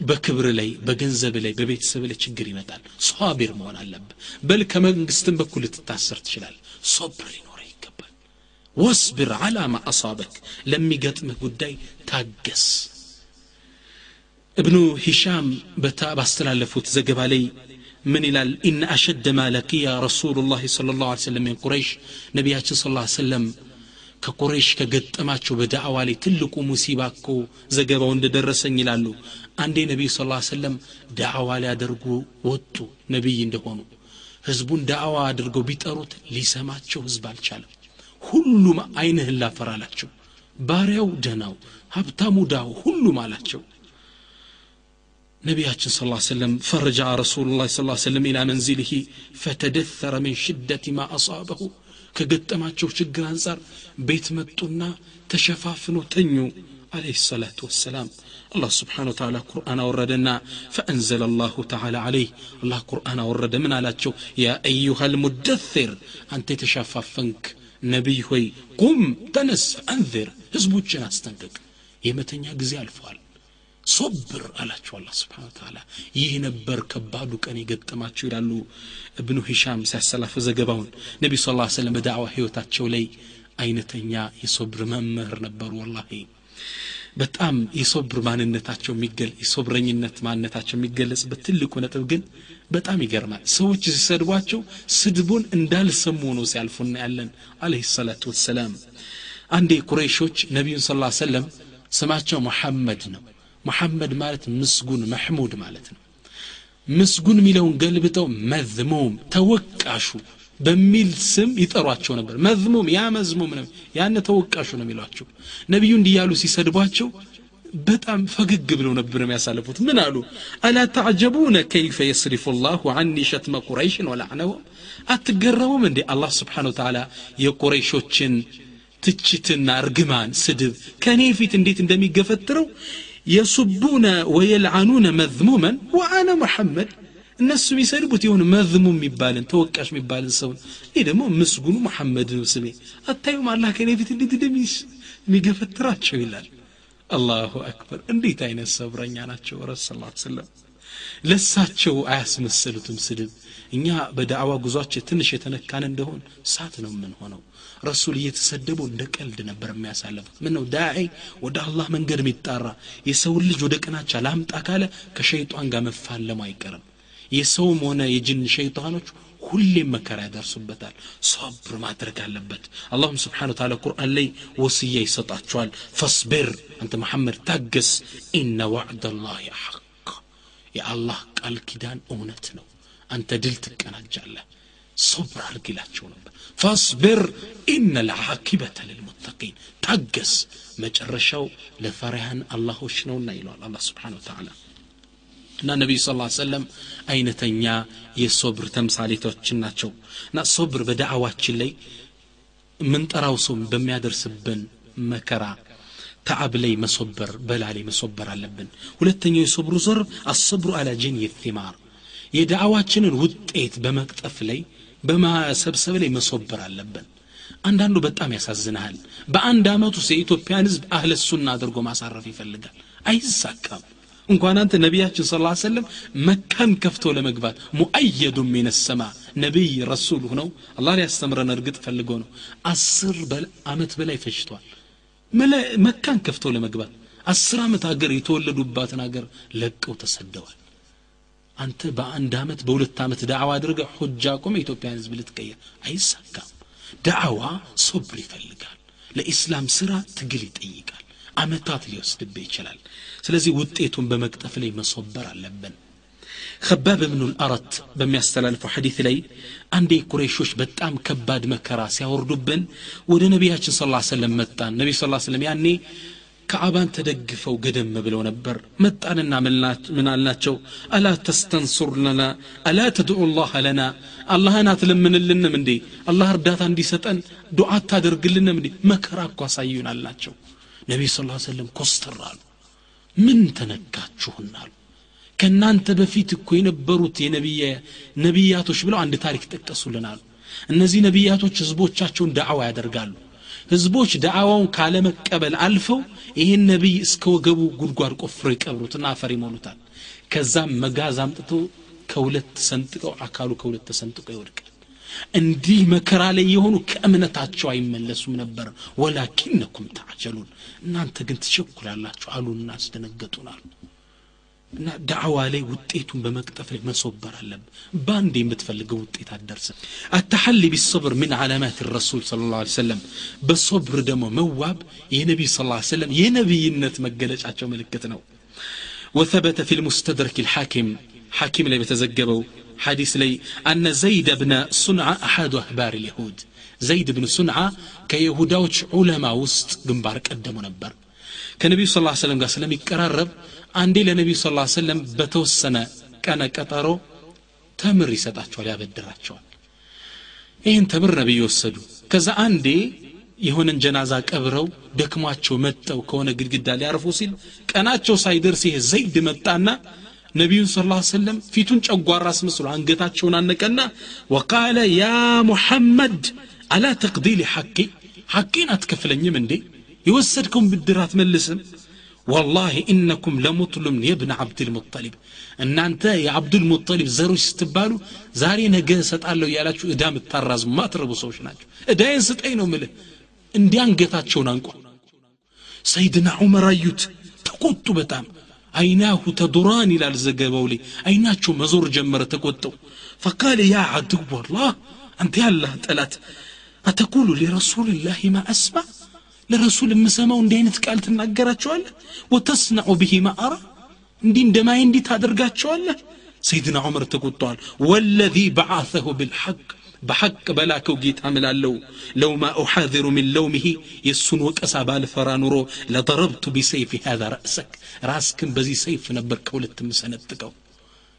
[SPEAKER 1] በክብር ላይ በገንዘብ ላይ በቤተሰብ ላይ ችግር ይመጣል ሷቢር መሆን አለብህ በል ከመንግስትም በኩል ልትታሰር ትችላል ሶብር ሊኖረ ይገባል ወስብር አላ ማ አሳበክ ለሚገጥምህ ጉዳይ ታገስ እብኑ ሂሻም ባስተላለፉት ዘገባ ላይ ምን ይላል? ኢነ አሸደ ማ ለቂያ ረሱሉ ላህ ስለ ላሁ ሰለም ምን ቁረይሽ ነቢያችን ስለ ሰለም ከቁረይሽ ከገጠማቸው በዳዕዋ ላይ ትልቁ ሙሲባ እኮ ዘገባው እንደደረሰኝ ይላሉ። አንዴ ነቢዩ ስ ሰለም ዳዕዋ ሊያደርጉ ወጡ ነቢይ እንደሆኑ። ህዝቡን ዳዕዋ አድርገው ቢጠሩት ሊሰማቸው ህዝብ አልቻለም። ሁሉም አይንህን ላፈር አላቸው ባሪያው ደናው ሀብታሙ ዳው ሁሉም አላቸው ነቢያችን ስ ሰለም ፈረጃ ረሱሉ ላ ስ ሰለም ኢላ መንዚልህ ፈተደሰረ ምን ሽደት ማ አሳበሁ ከገጠማቸው ችግር አንጻር ቤት መጡና ተሸፋፍኖ ተኙ عليه الصلاة والسلام الله سبحانه وتعالى قرآن وردنا فأنزل الله تعالى عليه الله قرآن ورد من على يا أيها المدثر أنت تشاففنك نبي هوي قم تنس أنذر هزبوتشنا استنقق የመተኛ ጊዜ አልፏል ሶብር አላቸው አላ ስብን ታላ ይህ ነበር ከባዱ ቀን የገጠማቸው ይላሉ እብኑ ሂሻም ሲያሰላፍ ዘገባውን። ነቢ ስ ሰለም በዳዕዋ ህይወታቸው ላይ አይነተኛ የሶብር መምህር ነበሩ ወላሂ። በጣም የሶብር ማንነታቸው የሶብረኝነት ማንነታቸው የሚገለጽበት ትልቁ ነጥብ ግን በጣም ይገርማል። ሰዎች ሲሰድቧቸው ስድቡን እንዳልሰሙ ነው ሲያልፉ እናያለን አለህ ሰላቱ ወሰላም። አንዴ ቁረይሾች ነቢዩን ስ ሰለም ስማቸው መሐመድ ነው መሐመድ ማለት ምስጉን መሕሙድ ማለት ነው። ምስጉን የሚለውን ገልብጠው መዝሙም ተወቃሹ በሚል ስም ይጠሯቸው ነበር። መዝሙም ያ መዝሙም ነው። ያነ ተወቃሹ ነው የሚሏቸው። ነቢዩ እንዲያሉ ሲሰድቧቸው በጣም ፈገግ ብለው ነበር የሚያሳልፉት። ምን አሉ? አላ ተዕጀቡነ ከይፈ የስሪፉ ላሁ አኒ ሸትመ ቁረይሽን ወላዕነውም አትገረሙም እንዴ? አላህ ስብሓን ወተዓላ የቁረይሾችን ትችትና እርግማን ስድብ ከእኔ ፊት እንዴት እንደሚገፈትረው የሱቡነ ወየልዓኑነ መዝሙመን ወአነ መሐመድ እነሱ የሚሰድቡት የሆነ መዝሙም የሚባልን ተወቃሽ የሚባልን ሰውን ይህ ደግሞ ምስጉኑ መሐመድ ነው ስሜ። አታዩም? አላህ ከኔ ፊት እንዴት እንደሚገፈትራቸው ይላል። አላሁ አክበር። እንዴት አይነት ሰብረኛ ናቸው ረስ ስ ስለም ለሳቸው አያስመሰሉትም ስድብ። እኛ በዳዕዋ ጉዟቸው ትንሽ የተነካን እንደሆን ሳት ነው የምንሆነው ረሱል እየተሰደቡ እንደ ቀልድ ነበር የሚያሳልፉት ምን ነው ዳዒ ወደ አላህ መንገድ የሚጣራ የሰውን ልጅ ወደ ቅናቻ ላምጣ ካለ ከሸይጣን ጋር መፋለሙ አይቀርም። የሰውም ሆነ የጅን ሸይጣኖች ሁሌም መከራ ያደርሱበታል። ሶብር ማድረግ አለበት። አላሁም ስብሓን ታላ ቁርአን ላይ ወስያ ይሰጣቸዋል። ፈስቢር አንተ መሐመድ ታገስ ኢነ ዋዕድ ላህ ሐቅ። የአላህ ቃል ኪዳን እውነት ነው። አንተ ድል ትቀናጃለህ ሶብር አድርግ ይላቸው ነበር። ፈስቢር ኢነ ልዓኪበተ ልልሙተቂን ታገስ መጨረሻው ለፈሪሃን አላሆች ነውና ይለዋል አላ ስብሓን ወተዓላ። እና ነቢዩ ስ ሰለም አይነተኛ የሶብር ተምሳሌቶችን ናቸው። እና ሶብር በዳዕዋችን ላይ የምንጠራው ሰው በሚያደርስብን መከራ ተዓብ ላይ መሶበር በላ ላይ መሶበር አለብን። ሁለተኛው የሶብሩ ዘርብ አሰብሩ አላ ጀን የቲማር የዳዕዋችንን ውጤት በመቅጠፍ ላይ በማሰብሰብ ላይ መሶበር አለብን። አንዳንዱ በጣም ያሳዝንሃል። በአንድ አመት ውስጥ የኢትዮጵያን ህዝብ አህለ ሱና አድርጎ ማሳረፍ ይፈልጋል። አይሳካም። እንኳን አንተ ነቢያችን ስ ሰለም መካን ከፍቶ ለመግባት ሙአየዱ ሚን ሰማ ነቢይ ረሱል ሁነው አላህ ሊያስተምረን እርግጥ ፈልጎ ነው። አስር አመት በላይ ፈጅቷል። መካን ከፍተው ለመግባት አስር ዓመት ሀገር የተወለዱባትን ሀገር ለቀው ተሰደዋል አንተ በአንድ አመት በሁለት አመት ዳዕዋ አድርገ ሆጃ ቆመ የኢትዮጵያን ህዝብ ልትቀየር አይሳካም። ዳዕዋ ሶብር ይፈልጋል። ለኢስላም ስራ ትግል ይጠይቃል። አመታት ሊወስድብህ ይችላል። ስለዚህ ውጤቱን በመቅጠፍ ላይ መሶበር አለብን። ከባብ ብኑ ልአረት በሚያስተላልፈው ሐዲት ላይ አንዴ ቁረይሾች በጣም ከባድ መከራ ሲያወርዱብን ወደ ነቢያችን ስ ሰለም መጣን። ነቢ ስ ሰለም ያኔ ከአባን ተደግፈው ገደም ብለው ነበር። መጣንና ምን አልናቸው አላ ተስተንሱር ለና አላ ተድዑ ላህ ለና አላህን አትለምንልንም እንዴ? አላህ እርዳታ እንዲሰጠን ዱዓ አታደርግልንም እንዴ? መከራ እኮ አሳዩን አልናቸው ነቢይ ስ ሰለም ኮስተር አሉ። ምን ተነካችሁን አሉ። ከእናንተ በፊት እኮ የነበሩት ነቢያቶች ብለው አንድ ታሪክ ጠቀሱልናሉ እነዚህ ነቢያቶች ህዝቦቻቸውን ዳዕዋ ያደርጋሉ ህዝቦች ዳዕዋውን ካለመቀበል አልፈው ይህን ነቢይ እስከ ወገቡ ጉድጓድ ቆፍረው ይቀብሩትና አፈር ይሞሉታል። ከዛም መጋዝ አምጥተው ከሁለት ሰንጥቀው አካሉ ከሁለት ተሰንጥቀው ይወድቃል። እንዲህ መከራ ላይ የሆኑ ከእምነታቸው አይመለሱም ነበር። ወላኪነኩም ተዓጀሉን። እናንተ ግን ትቸኩላላችሁ አሉና አስደነገጡን አሉ እና ዳዕዋ ላይ ውጤቱን በመቅጠፍ ላይ መሶበር አለብን በአንድ የምትፈልገው ውጤት አደርስም አተሐሊ ቢሰብር ምን ዓላማት ረሱል ስለ ላ ሰለም በሶብር ደግሞ መዋብ የነቢይ ስ ሰለም የነቢይነት መገለጫቸው ምልክት ነው وثبت في المستدرك الحاكم حاكم لي بتزجبوا حديث لي أن زيد بن صنعة أحد أحبار اليهود زيد بن صنعة كيهوداوش علماء وسط جنبار قدموا نبر ከነቢዩ ስ ሰለም ጋር ስለሚቀራረብ አንዴ ለነቢዩ ስ ሰለም በተወሰነ ቀነ ቀጠሮ ተምር ይሰጣቸዋል ያበድራቸዋል። ይህን ተምር ነቢይ ወሰዱ። ከዛ አንዴ የሆነን ጀናዛ ቀብረው ደክሟቸው መጠው ከሆነ ግድግዳ ሊያርፉ ሲል ቀናቸው ሳይደርስ ይሄ ዘይድ መጣና ነቢዩን ስ ሰለም ፊቱን ጨጓራ አስመስሎ አንገታቸውን አነቀና ወቃለ ያ ሙሐመድ አላ ተቅዲ ሐቂ ሐቂን አትከፍለኝም እንዴ? የወሰድከውን ብድር አትመልስም ወላሂ ኢነኩም ለሙጥሉም የብነ ዓብድልሙጠሊብ እናንተ የዓብዱልሙጠሊብ ዘሮች ስትባሉ ዛሬ ነገ እሰጣለሁ እያላችሁ እዳ የምታራዝሙ ማትረቡ ሰዎች ናቸው እዳይን ስጠኝ ነው ምልህ እንዲህ አንገታቸውን አንቋ ሰይድና ዑመር አዩት ተቆጡ በጣም አይናሁ ተዱራን ይላል ዘገባው ላይ አይናቸው መዞር ጀመረ ተቆጠው ፈቃለ ያ አድው አላህ አንተ ያላህ ጠላት አተቁሉ ሊረሱልላህ ማ አስማ ለረሱል የምሰማው እንዲህ አይነት ቃል ትናገራቸዋለህ ወተስነዑ ብሂ ማአራ እንዲህ እንደማይ እንዲህ ታደርጋቸዋለህ ሰይድና ዑመር ተቆጥተዋል ወለዚ በዓሰሁ ብልሐቅ በሐቅ በላከው ጌታ ምላለው ለውማ ኡሓዚሩ ምን ለውምህ የእሱን ወቀሳ ባልፈራ ኑሮ ለደረብቱ ቢሰይፍ ሃዛ ረእሰክ ራስክን በዚህ ሰይፍ ነበር ከሁለት ምሰነጥቀው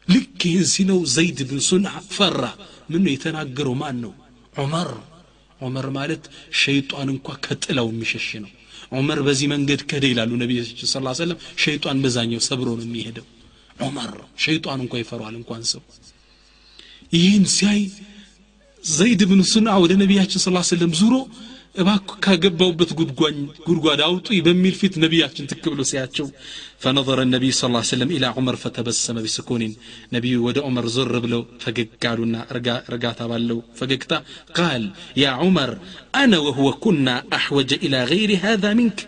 [SPEAKER 1] ልክ ይህን ሲለው ዘይድ ብን ሱንዓ ፈራ ምን ነው የተናገረው ማን ነው ዑመር ዑመር ማለት ሸይጣን እንኳ ከጥላው የሚሸሽ ነው። ዑመር በዚህ መንገድ ከደ ይላሉ ነቢያችን ስ ሰለም ሸይጣን በዛኛው ሰብሮ ነው የሚሄደው። ዑመር ሸይጣን እንኳ ይፈሯል እንኳን ሰው። ይህን ሲያይ ዘይድ ብን ሱና ወደ ነቢያችን ስ ሰለም ዙሮ እባክ ካገባውበት ጉድጓድ አውጡ በሚል ፊት ነቢያችን ትክ ብሎ ሲያቸው فنظر النبي صلى الله عليه وسلم إلى عمر فتبسم بسكون نبي ود عمر زر بلو فقالوا رقاتا بالو فققتا قال يا عمر أنا وهو كنا أحوج إلى غير هذا منك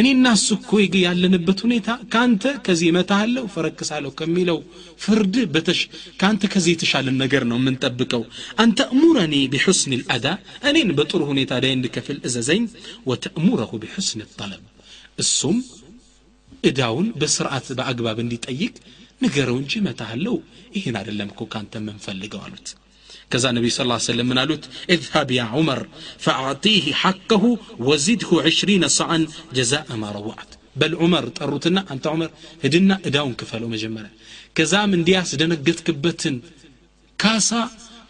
[SPEAKER 1] እኔ እና እሱ እኮ ያለንበት ሁኔታ ከአንተ ከዚህ እመታሃለሁ ፈረክሳለሁ ከሚለው ፍርድ ከአንተ ከዚህ የተሻለን ነገር ነው የምንጠብቀው አንተ እሙረኒ ቢሑስን ልአዳ እኔን በጥሩ ሁኔታ ዳይ እንድከፍል እዘዘኝ ወተእሙረሁ ቢሑስን ጠለብ እሱም እዳውን በስርዓት በአግባብ እንዲጠይቅ ንገረው እንጂ መታሃለው ይህን አይደለም እኮ ካንተ የምንፈልገው አሉት ከዛ ነቢ ስ ሰለም ምን አሉት እዝሃብ ያ ዑመር ፈአዕጢህ ሐቀሁ ወዚድሁ ዕሽሪነ ሰዓን ጀዛእ ማ ረዋዕት በል ዑመር ጠሩትና አንተ ዑመር ሂድና እዳውን ክፈለው መጀመሪያ ከዛም እንዲያስደነገጥክበትን ካሳ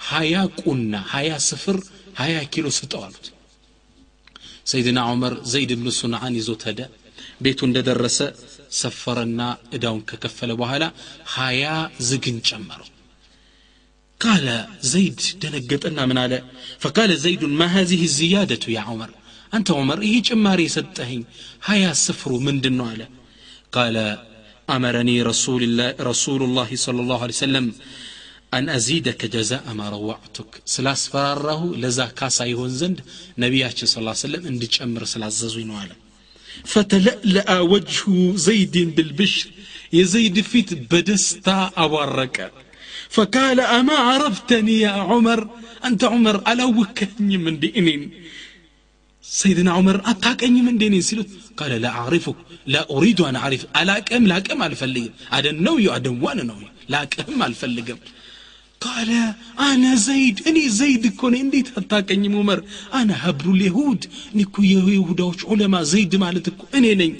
[SPEAKER 1] ሀያ ቁና ሀያ ስፍር ሀያ ኪሎ ስጠው አሉት ሰይድና ዑመር ዘይድ ብን ሱንዓን ይዞት ሄደ بن صنعان يزوت هدا ቤቱ እንደደረሰ ሰፈረና እዳውን ከከፈለ በኋላ ሀያ ዝግን ጨመረው قال زيد دنقطنا من على فقال زيد ما هذه الزيادة يا عمر أنت عمر إيه جماري ستهين هيا السفر من دنو على قال أمرني رسول الله رسول الله صلى الله عليه وسلم أن أزيدك جزاء ما روعتك سلاس فراره لذا كاسا يهون زند نبياتش صلى الله عليه وسلم ان تشمر سلاس زوين على فتلألأ وجه زيد بالبشر يزيد فيت بدستا أورك فقال أما عرفتني يا عمر أنت عمر ألا وكني من دينين سيدنا عمر أتاكني من دينين سيلت قال لا أعرفك لا أريد أن أعرف ألا كم لا كم الفلي هذا النوي هذا وانا نوي ላቅህም አልፈልግም ቃለ አነ ዘይድ እኔ ዘይድ እኮ ነኝ እንዴት አታቀኝም ዑመር አነ ሀብሩ ልየሁድ እኔ እኮ የይሁዳዎች ዑለማ ዘይድ ማለት እኮ እኔ ነኝ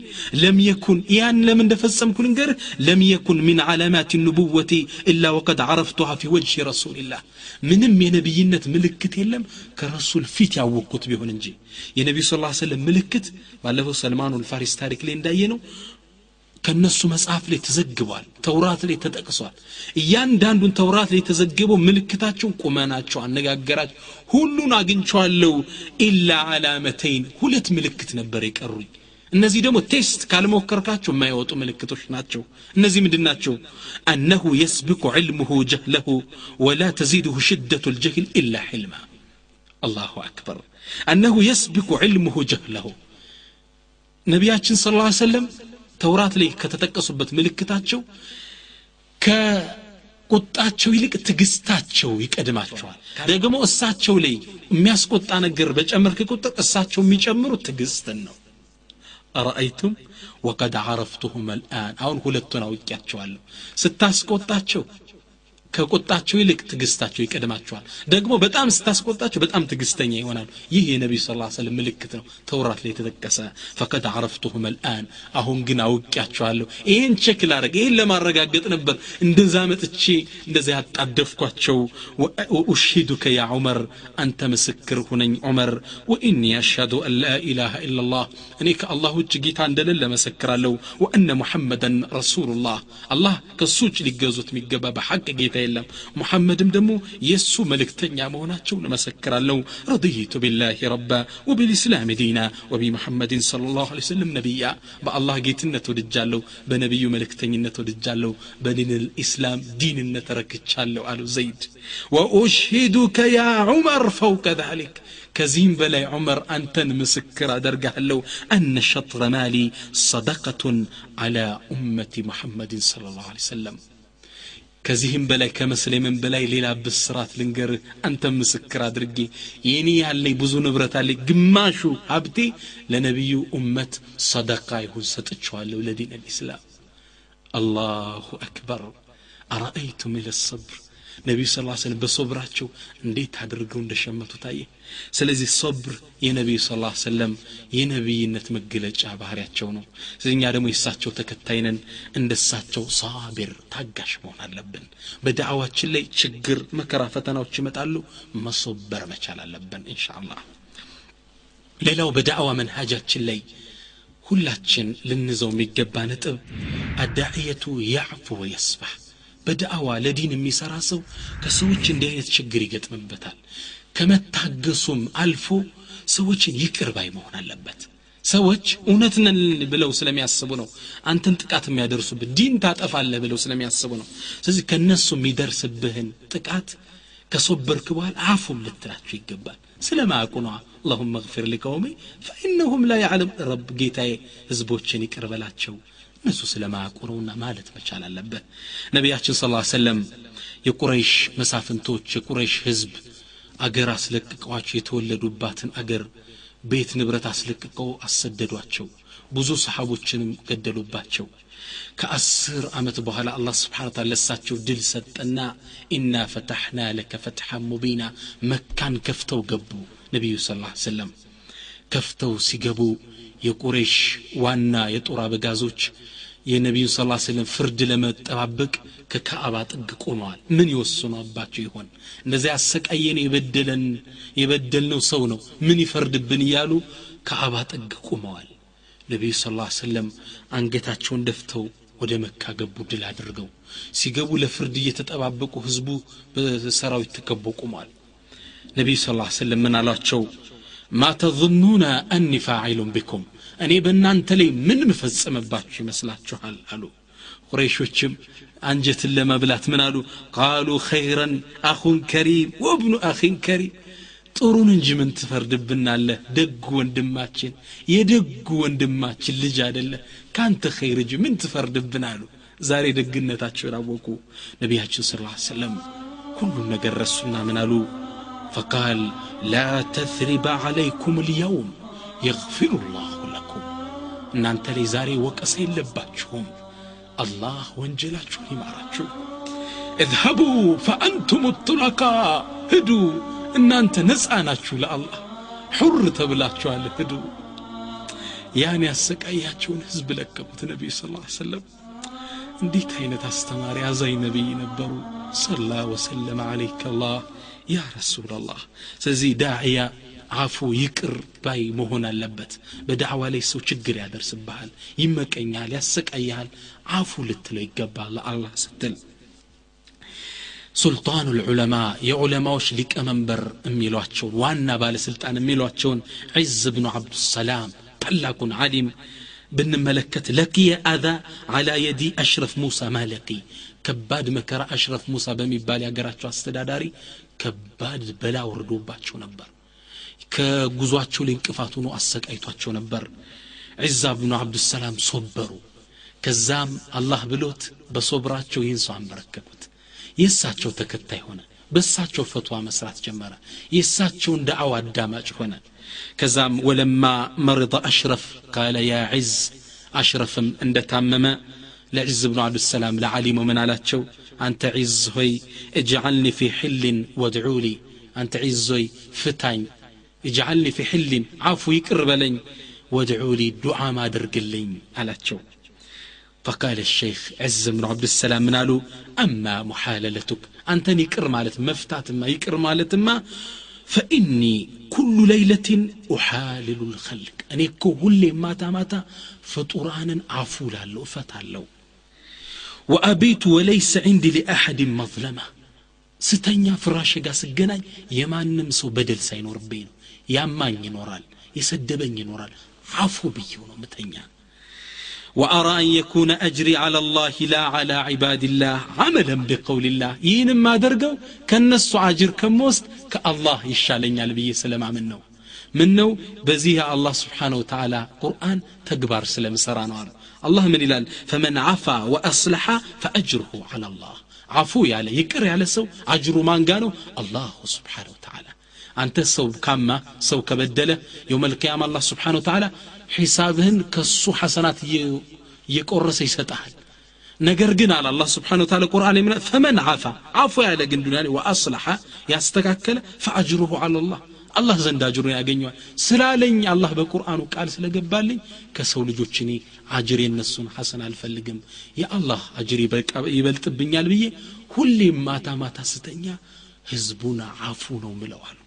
[SPEAKER 1] ለም የኩን ያን ለምን እንደፈጸምኩ ልንገርህ ለም የኩን ሚን ዓላማት ኑቡወቲ ኢላ ወቀድ ዓረፍቱሃ ፊ ወጅህ ረሱልላህ ምንም የነቢይነት ምልክት የለም ከረሱል ፊት ያወቅኩት ቢሆን እንጂ የነቢዩ ስ ሰለም ምልክት ባለፈው ሰልማኑ ልፋሪስ ታሪክ ላይ እንዳየ ነው ከነሱ መጽሐፍ ላይ ተዘግቧል ተውራት ላይ ተጠቅሷል እያንዳንዱን ተውራት ላይ የተዘገበው ምልክታቸውን ቁመናቸው አነጋገራቸው ሁሉን አግኝቸዋለሁ ኢላ አላመተይን ሁለት ምልክት ነበር የቀሩኝ እነዚህ ደግሞ ቴስት ካልሞከርካቸው የማይወጡ ምልክቶች ናቸው እነዚህ ምንድን ናቸው አነሁ የስብኩ ዕልሙሁ ጀህለሁ ወላ ተዚድሁ ሽደቱ ልጀህል ኢላ ሕልማ አላሁ አክበር አነሁ የስብኩ ዕልሙሁ ጀህለሁ ነቢያችን ስ ላ ሰለም ተውራት ላይ ከተጠቀሱበት ምልክታቸው ከቁጣቸው ይልቅ ትግስታቸው ይቀድማቸዋል። ደግሞ እሳቸው ላይ የሚያስቆጣ ነገር በጨመርክ ቁጥር እሳቸው የሚጨምሩት ትግስትን ነው። አረአይቱም ወቀድ አረፍቱሁም አልአን። አሁን ሁለቱን አውቂያቸዋለሁ ስታስቆጣቸው ከቁጣቸው ይልቅ ትግስታቸው ይቀድማቸዋል ደግሞ በጣም ስታስቆጣቸው በጣም ትግስተኛ ይሆናሉ ይህ የነቢዩ ስ ሰለም ምልክት ነው። ተውራት ላይ የተጠቀሰ ፈቀድ አረፍቱሁም አልአን አሁን ግን አውቂያቸዋለሁ ይህን ቸክ ላረግ ይህን ለማረጋገጥ ነበር። እንደዛ መጥቼ እንደዛ ያጣደፍኳቸው ዑመር አንተ ምስክር ሁነኝ ዑመር ወኢኒ አሽሀዱ አን ላ ኢላሃ ኢላላህ እኔ ከአላህ ውጭ ጌታ እንደሌለ መሰክራለሁ። ወአነ ሙሐመደን ረሱሉላህ አላህ ከሱ ውጭ ሊገዙት የሚገባ በሐቅ ጌታ የለም ሙሐመድም ደግሞ የእሱ መልእክተኛ መሆናቸው እመሰክራለሁ ረድይቱ ቢላህ ረባ ወቢልእስላም ዲና ወቢሙሐመድን صለ ላሁ ለ ሰለም ነቢያ በአላህ ጌትነት ወድጃለሁ በነቢዩ መልእክተኝነት ወድጃለሁ በዲንል ኢስላም ዲንነት ረክቻለሁ አሉ ዘይድ ወኡሽሂዱከ ያ ዑመር ፈውቀ ذሊክ ከዚህም በላይ ዑመር አንተን ምስክር አደርግሃለሁ አነ ሸጥረ ማሊ ሰደቀቱን አላ ኡመቲ ሙሐመድን صለ ላሁ ለ ሰለም ከዚህም በላይ ከመስለምን በላይ ሌላ ብስራት ልንገርህ አንተ ምስክር አድርጌ የኔ ያለኝ ብዙ ንብረት አለኝ ግማሹ ሀብቴ ለነቢዩ ኡመት ሰደቃ ይሁን ሰጥቸዋለሁ ለዲን ልእስላም አላሁ አክበር አረአይቱም ኢለ ሰብር ነቢዩ ስ ስለም በሶብራቸው እንዴት አድርገው እንደሸመቱ ታየ። ስለዚህ ሶብር የነቢዩ ስ ሰለም የነቢይነት መገለጫ ባህሪያቸው ነው። ስለዚህ እኛ ደግሞ የእሳቸው ተከታይነን እንደ እሳቸው ሳቢር ታጋሽ መሆን አለብን። በዳዕዋችን ላይ ችግር መከራ ፈተናዎች ይመጣሉ። መሶበር መቻል አለብን እንሻ ሌላው በዳዕዋ መንሃጃችን ላይ ሁላችን ልንዘው የሚገባ ነጥብ الداعية يعفو ويصفح በዳዕዋ ለዲን የሚሰራ ሰው ከሰዎች እንዲህ አይነት ችግር ይገጥምበታል። ከመታገሱም አልፎ ሰዎችን ይቅር ባይ መሆን አለበት። ሰዎች እውነት ነን ብለው ስለሚያስቡ ነው አንተን ጥቃት የሚያደርሱብህ ዲን ታጠፋለህ ብለው ስለሚያስቡ ነው። ስለዚህ ከእነሱ የሚደርስብህን ጥቃት ከሶበርክ በኋላ አፉም ልትላቸው ይገባል። ስለ ማያውቁ ነዋ አላሁመ እግፊር ሊቀውሚ ፈኢነሁም ላ ያዕለም። ረብ ጌታዬ ህዝቦችን ይቅር እነሱ ስለማያውቁ ነውና ማለት መቻል አለበት። ነቢያችን ስ ሰለም የቁረይሽ መሳፍንቶች የቁረይሽ ህዝብ አገር አስለቅቀዋቸው የተወለዱባትን አገር ቤት ንብረት አስለቅቀው አሰደዷቸው። ብዙ ሰሓቦችንም ገደሉባቸው። ከአስር ዓመት በኋላ አላህ ስብሓን ለሳቸው ድል ሰጠና ኢና ፈታሕና ለከ ፈትሐን ሙቢና መካን ከፍተው ገቡ። ነቢዩ ስ ሰለም ከፍተው ሲገቡ የቁሬሽ ዋና የጦር አበጋዞች የነቢዩን ስ ስለም ፍርድ ለመጠባበቅ ከካዕባ ጥግ ቆመዋል። ምን ይወስኑ አባቸው ይሆን? እንደዚያ ያሰቃየን የበደለን የበደልነው ሰው ነው። ምን ይፈርድብን እያሉ ካዕባ ጥግ ቆመዋል። ነቢዩ ስ ሰለም አንገታቸውን ደፍተው ወደ መካ ገቡ ድል አድርገው። ሲገቡ ለፍርድ እየተጠባበቁ ህዝቡ በሰራዊት ተከቦ ቆሟል ነቢዩ ስ ሰለም ምን አሏቸው? ማ ተظኑነ አኒ ፋዒሉን ቢኩም እኔ በእናንተ ላይ ምን ምፈጽምባችሁ ይመስላችኋል አሉ ቁረይሾችም አንጀትን ለመብላት ምን አሉ ቃሉ ኸይረን አኹን ከሪም ወብኑ አኺን ከሪም ጥሩን እንጂ ምን ትፈርድብናለህ ደጉ ወንድማችን የደጉ ወንድማችን ልጅ አደለ ከአንተ ኸይር እንጂ ምን ትፈርድብን አሉ ዛሬ ደግነታቸውን አወቁ ነቢያችን ስ ሰለም ሁሉም ነገር ረሱና ምን አሉ ፈቃል ላ ተትሪበ ዓለይኩም ልየውም የግፊሩ ላሁ ለኩም እናንተ ላይ ዛሬ ወቀሳ የለባችሁም አላህ ወንጀላችሁን ይማራችሁ እዝሀቡ ፈአንቱም ጡለቃ ሂዱ እናንተ ነፃ ናችሁ ለአላህ ሑር ተብላችኋል ሂዱ ያን ያሰቃያቸውን ህዝብ ለቀቁት ነቢዩ ስ ሰለም እንዴት አይነት አስተማሪ አዛኝ ነቢይ ነበሩ ሰላ ወሰለመ አለይከ አላህ ያ ረሱላላህ ስለዚህ ዳዕያ አፉ ይቅር ባይ መሆን አለበት። በዳዕዋ ላይ ሰው ችግር ያደርስብሃል ይመቀኛል ያሰቃያል አፉ ልትለው ይገባል ለአላህ ስትል። ሱልጣኑ ልዑለማ የዑለማዎች ሊቀመንበር የሚሏቸውን ዋና ባለስልጣን የሚሏቸውን ዒዝ ብኑ ዓብዱሰላም ታላቁን ዓሊም ብንመለከት ለቅየ አዛ አላ የዲ አሽረፍ ሙሳ ማለቂ ከባድ መከራ አሽረፍ ሙሳ በሚባል የሀገራቸው አስተዳዳሪ ከባድ በላ ወርዶባቸው ነበር ከጉዟቸው ላይ እንቅፋት ሆኖ አሰቃይቷቸው ነበር ዒዛ ብኑ አብዱሰላም ሶበሩ ከዛም አላህ ብሎት በሶብራቸው ይህን ሰው አንበረከኩት የእሳቸው ተከታይ ሆነ በእሳቸው ፈትዋ መስራት ጀመረ የእሳቸውን ደአው አዳማጭ ሆነ ከዛም ወለማ መርض አሽረፍ ካለ ያ ዒዝ አሽረፍም እንደታመመ ለዒዝ ብኑ አብዱሰላም ለዓሊሙ ምን አላቸው አንተ ዒዝ ሆይ እጅዓልኒ ፊ ሕልን ወድዑሊ አንተ ዒዝ ሆይ ፍታኝ اجعل في حل. عفو يقرب وادعوا لي دعاء ما درق لي على تشو فقال الشيخ عز بن عبد السلام من قالوا أما محاللتك. أنت يقر مالت مفتات ما يكر مالت ما. فإني كل ليلة أحالل الخلق. أني كل ما ماتا فطران عفو لالو فتالو. وأبيت وليس عندي لأحد مظلمة. ستنيا فراش قاس الجناي يمان نمسو بدل سينور بينه يامان ينورال يسدبن ينورال عفو بيونو متنيا وأرى أن يكون أجري على الله لا على عباد الله عملا بقول الله ين ما درقوا كنس عاجر كموست كالله يشالين على بي سلام منه منه بزيها الله سبحانه وتعالى قرآن تكبر سلام سرانوار الله من إلال فمن عفا وأصلح فأجره على الله عفو ياله يكر على سو أجره ما الله سبحانه وتعالى አንተ ሰው ካማ ሰው ከበደለ የውም ልቅያማ አላህ ስብሓን ወተላ ሒሳብህን ከሱ ሐሰናት እየቆረሰ ይሰጠሃል ነገር ግን አለ አላህ ስብሓን ወተላ ቁርአን የምና ፈመን ዓፋ አፎ ያለ ግን ዱንያ ወአስላሐ ያስተካከለ ፈአጅሩሁ አላላህ አላህ ዘንድ አጅሩን ያገኘዋል ስላለኝ አላህ በቁርአኑ ቃል ስለገባልኝ ከሰው ልጆች እኔ አጅር የነሱን ሐሰን አልፈልግም የአላህ አጅር ይበልጥብኛል ብዬ ሁሌም ማታ ማታ ስተኛ ህዝቡን አፉ ነው ምለዋል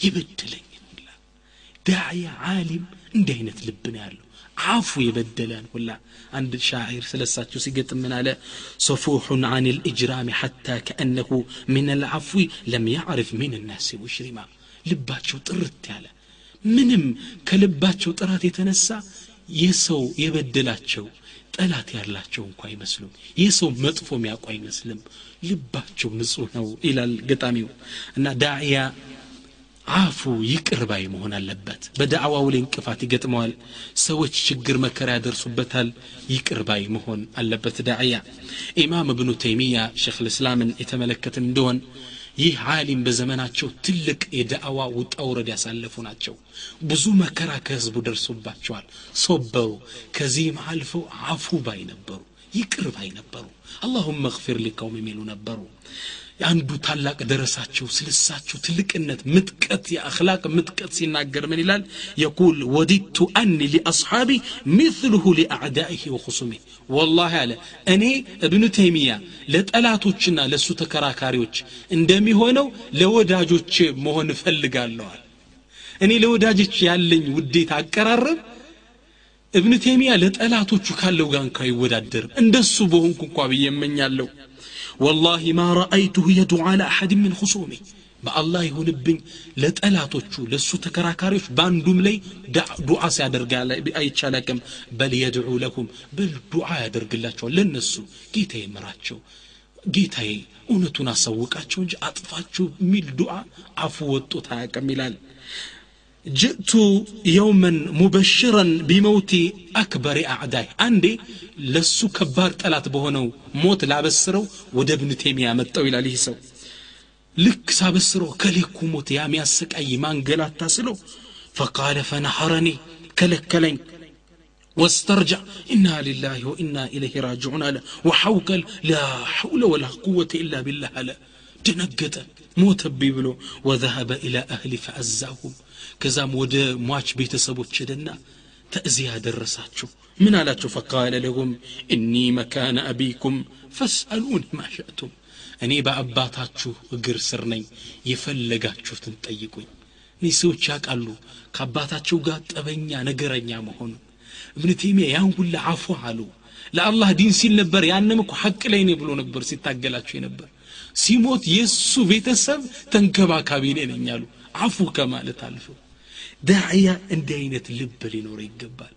[SPEAKER 1] ምለዋሉ ይበድለኝ ዳዕያ ዓሊም እንዲህ አይነት ልብ ነው ያለው አፉ የበደለን ሁላ አንድ ሻዒር ስለሳቸው ሲገጥም ምን አለ ሰፉሑን አን ልእጅራም ሐታ ከአነሁ ምን ልዓፍዊ ለም ያዕርፍ ምን ናስ ሙሽሪማ ልባቸው ጥርት ያለ ምንም ከልባቸው ጥራት የተነሳ የሰው የበደላቸው ጠላት ያላቸው እንኳ አይመስሉም የሰው መጥፎ የሚያውቁ አይመስልም ልባቸው ንጹህ ነው ይላል ገጣሚው እና ዳዕያ አፉ ይቅር ባይ መሆን አለበት። በዳዕዋው ላይ እንቅፋት ይገጥመዋል። ሰዎች ችግር መከራ ያደርሱበታል። ይቅር ባይ መሆን አለበት ዳዕያ። ኢማም እብኑ ተይሚያ ሸክ ልእስላምን የተመለከትን እንደሆን ይህ ዓሊም በዘመናቸው ትልቅ የዳዕዋ ውጣ ውረድ ያሳለፉ ናቸው። ብዙ መከራ ከህዝቡ ደርሶባቸዋል። ሶበሩ ከዚህም አልፈው አፉ ባይ ነበሩ ይቅር ነበሩ። اللهم اغفر لقومي የሚሉ ነበሩ አንዱ ታላቅ ደረሳቸው ስለሳቸው ትልቅነት ምጥቀት የአክላቅ ምጥቀት ሲናገር ምን ይላል? يقول وددت أني لأصحابي مثله لأعدائه وخصومه والله አለ እኔ እብኑ ተይሚያ ለጠላቶችና ለእሱ ተከራካሪዎች እንደሚሆነው ለወዳጆች መሆን እፈልጋለዋል እኔ ለወዳጆች ያለኝ ውዴት አቀራረብ እብኑ ተይሚያ ለጠላቶቹ ካለው ጋር እንኳ አይወዳደርም። እንደሱ በሆንኩ እንኳ ብዬ እመኛለሁ ወላሂ ማ ረአይቱሁ የዱ አላ አሐድ ምን ሁሱሚ በአላህ ይሁንብኝ ለጠላቶቹ ለእሱ ተከራካሪዎች በአንዱም ላይ ዱዓ ሲያደርግ አይቻላቅም በል የድዑ ለሁም በል ዱዓ ያደርግላቸዋል ለነሱ። ጌታ ይምራቸው ጌታዬ እውነቱን አሳውቃቸው እንጂ አጥፋችሁ የሚል ዱዓ አፉ ወጡት አያቅም ይላል። ጅእቱ የውመን ሙበሽረን ቢመውቲ አክበሪ አዕዳይ አንዴ ለሱ ከባድ ጠላት በሆነው ሞት ላበስረው ወደ እብን ቴሚያ መጣው ይላል ይህ ሰው ልክ ሳበስረው ከሌኩ ሞት ያሚያሰቃይ ማንገላታ ስለው ፈቃለ ፈነሐረኒ ከለከለኝ واسترجع إنا لله وإنا إليه راجعون على وحوكل لا حول ولا قوة إلا بالله على دنقت ሞተብኝ ብሎ ወዘሀበ ኢላ አህሊ ፈአዛሁም ከዛም ወደ ሟች ቤተሰቦች ሄደና ተእዚያ ደረሳቸው ምን አላቸው ፈቃለ ለሁም እኒ መካነ አቢኩም ፈስአሉን ማሻእቱም እኔ በአባታችሁ እግር ስር ነኝ የፈለጋችሁትን ጠይቁኝ እኔ ሰዎች ያውቃሉ ከአባታቸው ጋር ጠበኛ ነገረኛ መሆኑ እብን ቴሚያ ያን ሁላ አፉ አሉ ለአላህ ዲን ሲል ነበር ያንም እኮ ሐቅ ላይ ነው ብሎ ነበር ሲታገላቸው ነበር ሲሞት የእሱ ቤተሰብ ተንከባካቢ ኔ ነኝ አሉ አፉ ከማለት አልፈው ዳዕያ እንዲህ አይነት ልብ ሊኖር ይገባል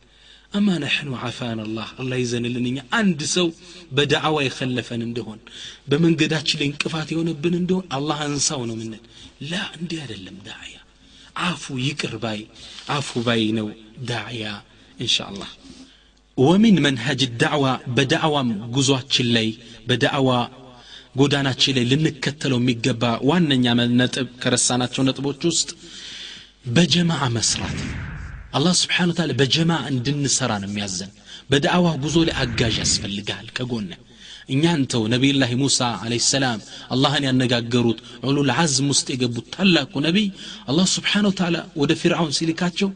[SPEAKER 1] አማ ነሕኑ ዓፋን አላህ አላህ ይዘንልን እኛ አንድ ሰው በዳዕዋ የከለፈን እንደሆን በመንገዳችን ላይ እንቅፋት የሆነብን እንደሆን አላህ አንሳው ነው ምንል ላ እንዲህ አይደለም ዳዕያ አፉ ይቅር ባይ አፉ ባይ ነው ዳዕያ እንሻ አላህ ወሚን መንሃጅ ዳዕዋ በዳዕዋም ጉዟችን ላይ በዳዕዋ ጎዳናችን ላይ ልንከተለው የሚገባ ዋነኛ ነጥብ ከረሳናቸው ነጥቦች ውስጥ በጀማዓ መስራት አላህ سبحانه وتعالى በጀማ እንድንሰራ ነው የሚያዘን። በዳዕዋ ጉዞ ላይ አጋዥ ያስፈልጋል ከጎነ እኛ እንተው ነቢይላህ ሙሳ አለህ ሰላም አላህን ያነጋገሩት ዑሉል ዓዝም ውስጥ የገቡት ታላቁ ነቢይ አላህ ስብሓን ተዓላ ወደ ፊርዓውን ሲልካቸው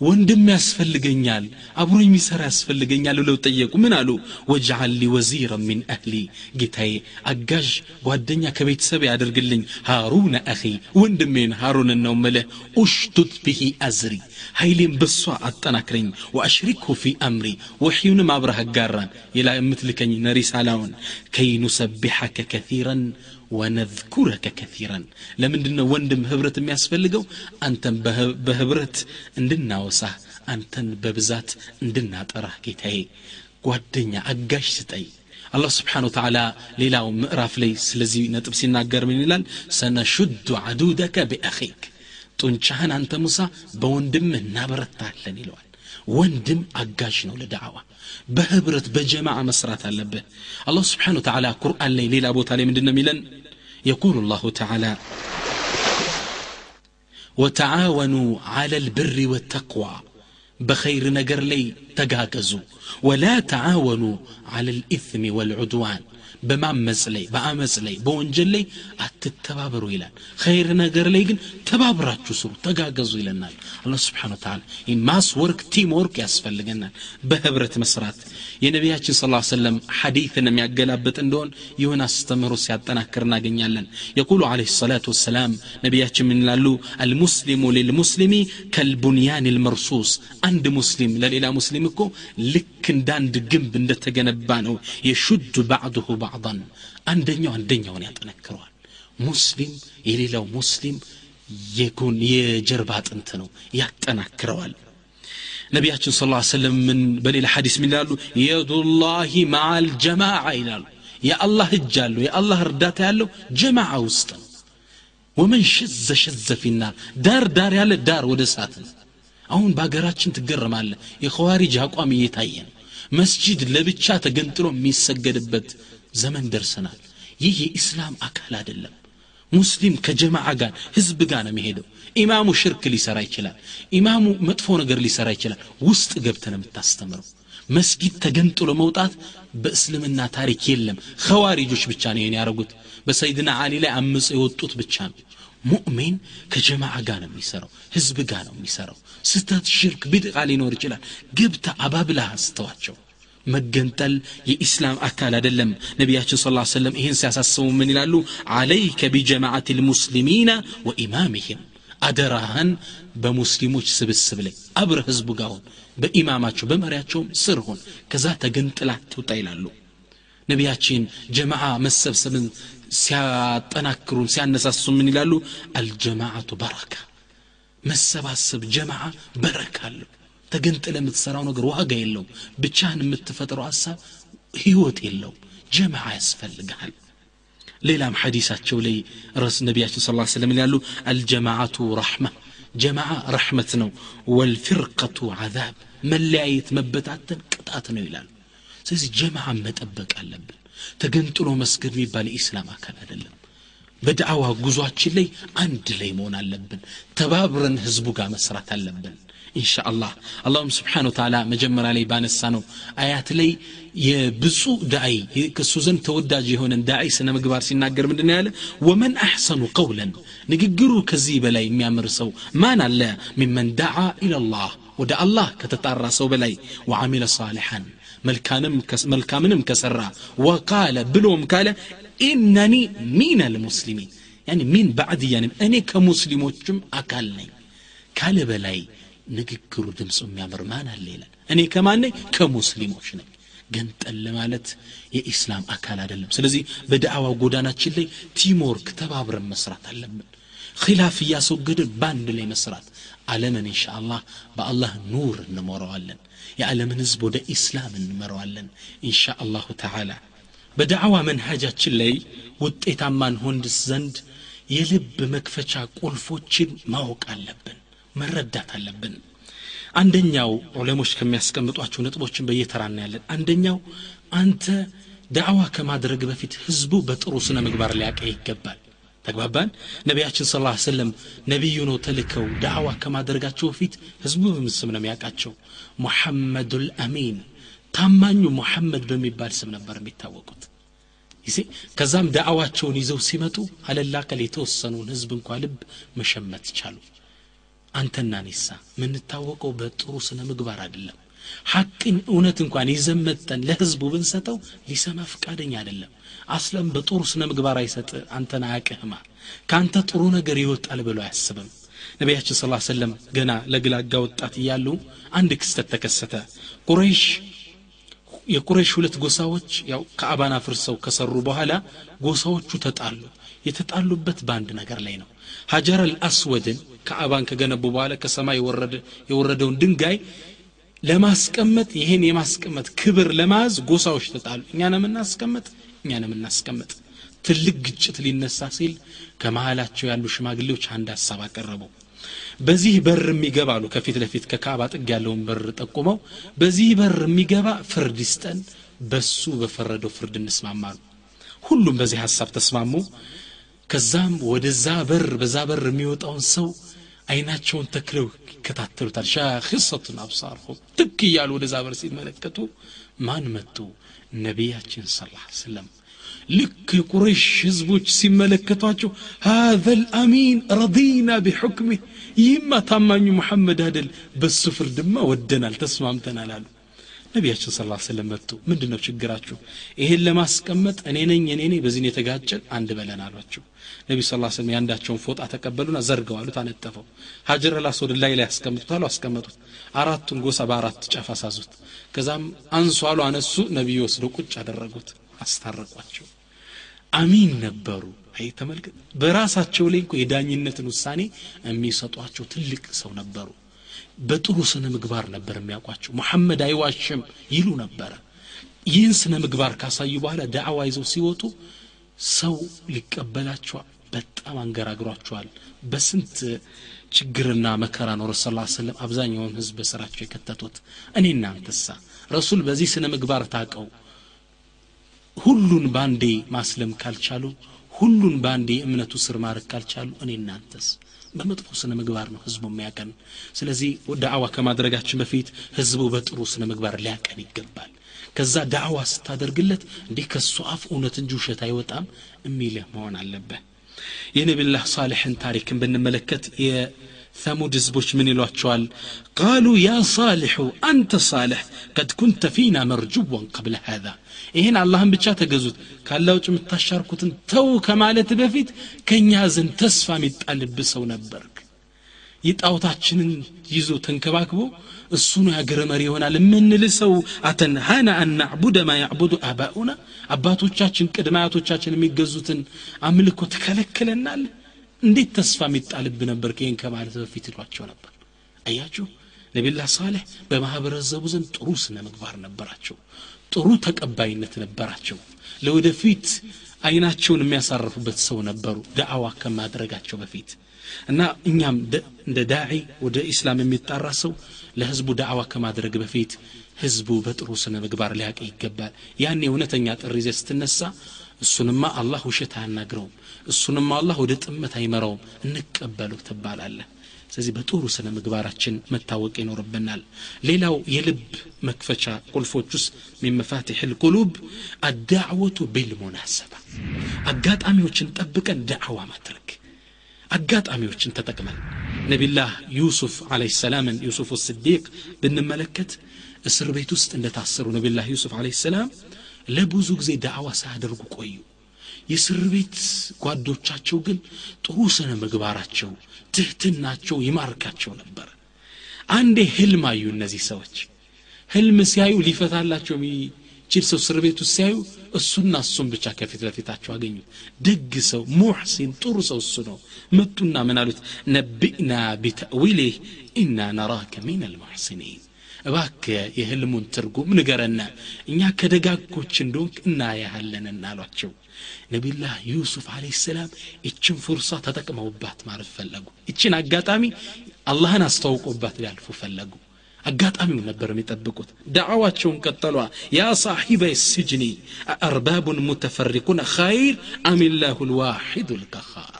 [SPEAKER 1] ወንድም ያስፈልገኛል አብሮ የሚሰራ ያስፈልገኛል ብለው ጠየቁ ምን አሉ ወጅዓል ሊ ወዚረ ሚን አህሊ ጌታዬ አጋዥ ጓደኛ ከቤተሰብ ያደርግልኝ ሃሩነ አኺ ወንድሜን ሃሩንን ነው ምልህ ኡሽቱት ብሂ አዝሪ ኃይሌን በሷ አጠናክረኝ ወአሽሪክሁ ፊ አምሪ ወሒውንም አብረህ አጋራን የላ የምትልከኝ ነሪሳላውን ከይ ኑሰቢሐከ ከثረን ወነዝኩረከ ከረን ለምንድን ነው ወንድም ህብረት የሚያስፈልገው? አንተን በህብረት እንድናወሳ አንተን በብዛት እንድናጠራህ ጌታዬ ጓደኛ አጋሽ ስጠኝ። አላህ ስብሓን ወተዓላ ሌላው ምዕራፍ ላይ ስለዚህ ነጥብ ሲናገር ምን ይላል? ሰነሹዱ አዱደከ ቢአኺክ። ጡንቻህን አንተ ሙሳ በወንድም እናበረታለን ይለዋል። ወንድም አጋዥ ነው ለዳዕዋ። بهبرت بجمع مسرات اللبه الله سبحانه وتعالى قرآن لي ليلة أبو تالي من دنا يقول الله تعالى وتعاونوا على البر والتقوى بخير نقر لي تقاكزوا ولا تعاونوا على الإثم والعدوان. በማመፅ ላይ በአመፅ ላይ በወንጀል ላይ አትተባበሩ ይላል ኸይር ነገር ላይ ግን ተባብራችሁ ስሩ ተጋገዙ ይለናል አላ ስብሓን ተላ ማስ ወርክ ቲም ወርክ ያስፈልገናል በህብረት መስራት የነቢያችን ስ ሰለም ሐዲትን የሚያገላብጥ እንደሆን ይሁን አስተምህሮ ሲያጠናክር እናገኛለን የቁሉ አለ ሰላት ወሰላም ነቢያችን ምን ይላሉ አልሙስሊሙ ልልሙስሊሚ ከልቡንያን ልመርሱስ አንድ ሙስሊም ለሌላ ሙስሊም እኮ ልክ ልክ እንደ አንድ ግንብ እንደተገነባ ነው የሹድ ባዕድሁ ባዕን አንደኛው አንደኛውን ያጠነክረዋል ሙስሊም የሌላው ሙስሊም የጎን የጀርባ አጥንት ነው ያጠናክረዋል ነቢያችን ስለ ላ ስለም ምን በሌላ ሐዲስ ምን ይላሉ የዱላሂ ማዓል ጀማዓ ይላሉ የአላህ እጅ አለው የአላህ እርዳታ ያለው ጀማዓ ውስጥ ነው ወመን ሽዘ ሽዘ ፊናር ዳር ዳር ያለ ዳር ወደ እሳት ነው አሁን በሀገራችን ትገረማለ የኸዋሪጅ አቋም እየታየ ነው መስጂድ ለብቻ ተገንጥሎ የሚሰገድበት ዘመን ደርሰናል። ይህ የኢስላም አካል አይደለም። ሙስሊም ከጀማዓ ጋር ህዝብ ጋር ነው የሚሄደው። ኢማሙ ሽርክ ሊሰራ ይችላል። ኢማሙ መጥፎ ነገር ሊሰራ ይችላል። ውስጥ ገብተን የምታስተምረው። መስጊድ ተገንጥሎ መውጣት በእስልምና ታሪክ የለም። ኸዋሪጆች ብቻ ነው ይህን ያደረጉት። በሰይድና አሊ ላይ አምፀ የወጡት ብቻ ነው ሙእሚን ከጀማዓ ጋር ነው የሚሰራው ህዝብ ጋር ነው የሚሰራው። ስተት ሽርክ ቢድቃ ሊኖር ይችላል። ገብታ አባብላ አስተዋቸው። መገንጠል የኢስላም አካል አይደለም። ነቢያችን ስ ሰለም ይህን ሲያሳስቡ ምን ይላሉ? አለይከ ቢጀማዓት ልሙስሊሚና ወኢማሚህም አደራህን በሙስሊሞች ስብስብ ላይ አብረ ህዝቡ ጋር ሁን በኢማማቸው በመሪያቸውም ስር ሁን ከዛ ተገንጥላ ትውጣ ይላሉ። ነቢያችን ጀማዓ መሰብሰብን ሲያጠናክሩን ሲያነሳሱ ምን ይላሉ አልጀማዓቱ በረካ መሰባሰብ ጀማዓ በረካ አለው ተገንጥለ የምትሰራው ነገር ዋጋ የለውም ብቻህን የምትፈጥረው ሀሳብ ህይወት የለውም ጀማዓ ያስፈልግሃል ሌላም ሐዲሳቸው ላይ ረስ ነቢያችን ስ ስለም ያሉ አልጀማዓቱ ረሕማ ጀማዓ ረሕመት ነው ወልፍርቀቱ ዓዛብ መለያየት መበታተን ቅጣት ነው ይላሉ ስለዚህ ጀማዓ መጠበቅ አለብን ተገንጥሎ መስገድ የሚባል የኢስላም አካል አይደለም። በዳዕዋ ጉዟችን ላይ አንድ ላይ መሆን አለብን። ተባብረን ህዝቡ ጋር መስራት አለብን። ኢንሻአላህ አላሁም ስብሓን ወተዓላ መጀመሪያ ላይ ባነሳ ነው አያት ላይ የብፁ ዳዒ ከእሱ ዘንድ ተወዳጅ የሆነን ዳዒ ስነ ምግባር ሲናገር ምንድን ያለ? ወመን አሕሰኑ ቀውለን ንግግሩ ከዚህ በላይ የሚያምር ሰው ማን አለ? ሚመን ዳዓ إلى الله ወደ አላህ ከተጣራ ሰው በላይ وعمل صالحا መልካምንም ከሰራ وقال ብሎም ካለ إنني من المسلمين يعني ሚን ባዕድያንም እኔ ከሙስሊሞችም አካል ነኝ። ካለ በላይ ንግግሩ ድምፁ የሚያምር ማን አለ ይላል። እኔ ከማን ነኝ? ከሙስሊሞች ነኝ። ገንጠል ማለት የኢስላም አካል አይደለም። ስለዚህ በዳዕዋ ጎዳናችን ላይ teamwork ተባብረን መስራት አለብን። ኪላፍ እያስወገድን በአንድ ላይ መስራት። ዓለምን ኢንሻአላህ በአላህ ኑር እንሞረዋለን የዓለምን ህዝብ ወደ ኢስላም እንመረዋለን ኢንሻአላሁ ተዓላ። በዳዕዋ መንሃጃችን ላይ ውጤታማ እንሆንስ ዘንድ የልብ መክፈቻ ቁልፎችን ማወቅ አለብን መረዳት አለብን። አንደኛው ዑለሞች ከሚያስቀምጧቸው ነጥቦችን በየተራ እናያለን። አንደኛው አንተ ዳዕዋ ከማድረግ በፊት ህዝቡ በጥሩ ስነ ምግባር ሊያቀ ይገባል። ተግባባን? ነቢያችን ስ ላ ሰለም ነቢዩ ነው ተልከው ዳዕዋ ከማድረጋቸው በፊት ህዝቡ በምስም ነው የሚያውቃቸው ሙሐመዱ ልአሚን ታማኙ ሙሐመድ በሚባል ስም ነበር የሚታወቁት። ይሴ ከዛም ዳዕዋቸውን ይዘው ሲመጡ አለላቀል የተወሰኑን ህዝብ እንኳ ልብ መሸመት ቻሉ። አንተና ኔሳ የምንታወቀው በጥሩ ስነ ምግባር አይደለም። ሐቅን እውነት እንኳን ይዘመጠን ለህዝቡ ብንሰጠው ሊሰማ ፍቃደኛ አይደለም። አስለም በጥሩ ስነ ምግባር አይሰጥ አንተን አያቅህማ ከአንተ ጥሩ ነገር ይወጣል ብሎ አያስብም ነቢያችን ስ ሰለም ገና ለግላጋ ወጣት እያሉ አንድ ክስተት ተከሰተ። ቁረይሽ የቁረይሽ ሁለት ጎሳዎች ያው ከአባን አፍርሰው ከሰሩ በኋላ ጎሳዎቹ ተጣሉ። የተጣሉበት በአንድ ነገር ላይ ነው። ሀጀር አልአስወድን ከአባን ከገነቡ በኋላ ከሰማይ የወረደውን ድንጋይ ለማስቀመጥ ይሄን የማስቀመጥ ክብር ለማዝ ጎሳዎች ተጣሉ። እኛን የምናስቀምጥ እኛን የምናስቀምጥ ትልቅ ግጭት ሊነሳ ሲል ከመሃላቸው ያሉ ሽማግሌዎች አንድ ሀሳብ አቀረቡ። በዚህ በር የሚገባ አሉ ከፊት ለፊት ከካባ ጥግ ያለውን በር ጠቁመው በዚህ በር የሚገባ ፍርድ ይስጠን በሱ በፈረደው ፍርድ እንስማማሉ ሁሉም በዚህ ሀሳብ ተስማሙ። ከዛም ወደዛ በር በዛ በር የሚወጣውን ሰው አይናቸውን ተክለው ይከታተሉታል። ሻክሰቱን አብሳርሁም ትክ እያሉ ወደዛ በር ሲመለከቱ ማን መጡ? ነቢያችን ስ ሰለም ልክ የቁረይሽ ህዝቦች ሲመለከቷቸው ሃذ ልአሚን ረዲና ቢሑክሚህ ይህማ ታማኙ መሐመድ አደል በሱ ፍርድማ ወደናል ተስማምተናል አሉ። ነቢያችን ስ ሰለም መጡ ምንድን ነው ችግራችሁ? ይሄን ለማስቀመጥ እኔ ነኝ እኔ ነኝ በዚህን የተጋጨን አንድ በለን አሏቸው። ነቢ ስ ስለም የአንዳቸውን ፎጣ ተቀበሉና ዘርገው አሉት አነጠፈው። الحجر الأسود ላይ ላይ ያስቀምጡት አሉ አስቀመጡት። አራቱን ጎሳ በአራት ጫፍ አሳዙት። ከዛም አንሱ አሉ አነሱ ነቢዩ ወስደው ቁጭ አደረጉት አስታረቋቸው አሚን ነበሩ። አይ ተመልከት በራሳቸው ላይ እኮ የዳኝነትን ውሳኔ የሚሰጧቸው ትልቅ ሰው ነበሩ። በጥሩ ስነ ምግባር ነበር የሚያውቋቸው። ሙሐመድ አይዋሽም ይሉ ነበረ። ይህን ስነ ምግባር ካሳዩ በኋላ ዳዕዋ ይዘው ሲወጡ ሰው ሊቀበላቸው በጣም አንገራግሯቸዋል። በስንት ችግርና መከራ ነው ረሱ ስ ሰለም አብዛኛውን ህዝብ በስራቸው የከተቱት? እኔ እናንተሳ ረሱል በዚህ ስነ ምግባር ታቀው ሁሉን ባንዴ ማስለም ካልቻሉ ሁሉን ባንዴ የእምነቱ ስር ማድረግ ካልቻሉ እኔ እናንተስ? በመጥፎ ስነ ምግባር ነው ህዝቡ የሚያቀን። ስለዚህ ዳዕዋ ከማድረጋችን በፊት ህዝቡ በጥሩ ስነ ምግባር ሊያቀን ይገባል። ከዛ ዳዕዋ ስታደርግለት እንዲህ ከሱ አፍ እውነት እንጂ ውሸት አይወጣም የሚልህ መሆን አለብህ የነቢላህ ሳሌሕን ታሪክን ብንመለከት ثمود ህዝቦች ምን ይሏቸዋል? ቃሉ ያ ሳልሑ አንተ ሳልሕ ቀድ ኩንተ ፊና መርጅወን ቀብለ ሃዛ። ይህን አላህን ብቻ ተገዙት። ካላ ውጭ የምታሻርኩትን ተው ከማለት በፊት ከእኛ ዘንድ ተስፋ የሚጣልብህ ሰው ነበርክ። የጣዖታችንን ይዞ ተንከባክቦ እሱ ነው ያገረ መሪ ይሆናል የምንል ሰው አተንሃና አናዕቡደ ማ ያዕቡዱ አባኡና አባቶቻችን ቅድመ አያቶቻችን የሚገዙትን አምልኮ ተከለክለናል እንዴት ተስፋ የሚጣልብ ነበር? ይህን ከማለት በፊት ይሏቸው ነበር። አያችሁ ነቢላ ሳሌሕ በማህበረሰቡ ዘንድ ጥሩ ስነ ምግባር ነበራቸው ጥሩ ተቀባይነት ነበራቸው። ለወደፊት አይናቸውን የሚያሳርፉበት ሰው ነበሩ ዳዕዋ ከማድረጋቸው በፊት። እና እኛም እንደ ዳዒ ወደ ኢስላም የሚጣራ ሰው ለህዝቡ ዳዕዋ ከማድረግ በፊት ህዝቡ በጥሩ ስነ ምግባር ሊያቀ ይገባል። ያን እውነተኛ ጥሪ ይዘህ ስትነሳ እሱንማ አላህ ውሸት አያናግረውም እሱንማ አላህ ወደ ጥመት አይመራውም። እንቀበሉ ትባላለህ። ስለዚህ በጥሩ ስነ ምግባራችን መታወቅ ይኖርብናል። ሌላው የልብ መክፈቻ ቁልፎች ውስጥ ሚን ልቁሉብ አዳዕወቱ ቢልሙናሰባ አጋጣሚዎችን ጠብቀን ዳዕዋ ማድረግ አጋጣሚዎችን ተጠቅመን ነቢላህ ዩሱፍ አለህ ሰላምን ዩሱፍ ስዲቅ ብንመለከት እስር ቤት ውስጥ እንደታሰሩ ነቢላህ ዩሱፍ አለህ ሰላም ለብዙ ጊዜ ዳዕዋ ሳያደርጉ ቆዩ የእስር ቤት ጓዶቻቸው ግን ጥሩ ስነ ምግባራቸው ትህትናቸው ይማርካቸው ነበር። አንዴ ህልም አዩ እነዚህ ሰዎች። ህልም ሲያዩ ሊፈታላቸው የሚችል ሰው እስር ውስጥ ሲያዩ እሱና እሱም ብቻ ከፊት ለፊታቸው አገኙት። ደግ ሰው ሙሕሲን ጥሩ ሰው እሱ ነው። መጡና ምን አሉት? ነቢእና ቢተእዊሊህ ኢና ነራከ ሚን አልሙሕሲኒን እባክ የህልሙን ትርጉም ንገረና እኛ ከደጋጎች እንደሆንክ እናያሃለንና አሏቸው። ነቢላህ ዩሱፍ አለህ ሰላም እችን ፉርሳ ተጠቅመውባት ማለት ፈለጉ። እችን አጋጣሚ አላህን አስተዋውቆባት ሊያልፉ ፈለጉ። አጋጣሚውን ነበር የሚጠብቁት። ዳዕዋቸውን ቀጠሏ። ያ ሳሒበ ስጅኒ አርባቡን ሙተፈሪቁን ኸይር አሚላሁ ልዋሒዱ ልቀኻር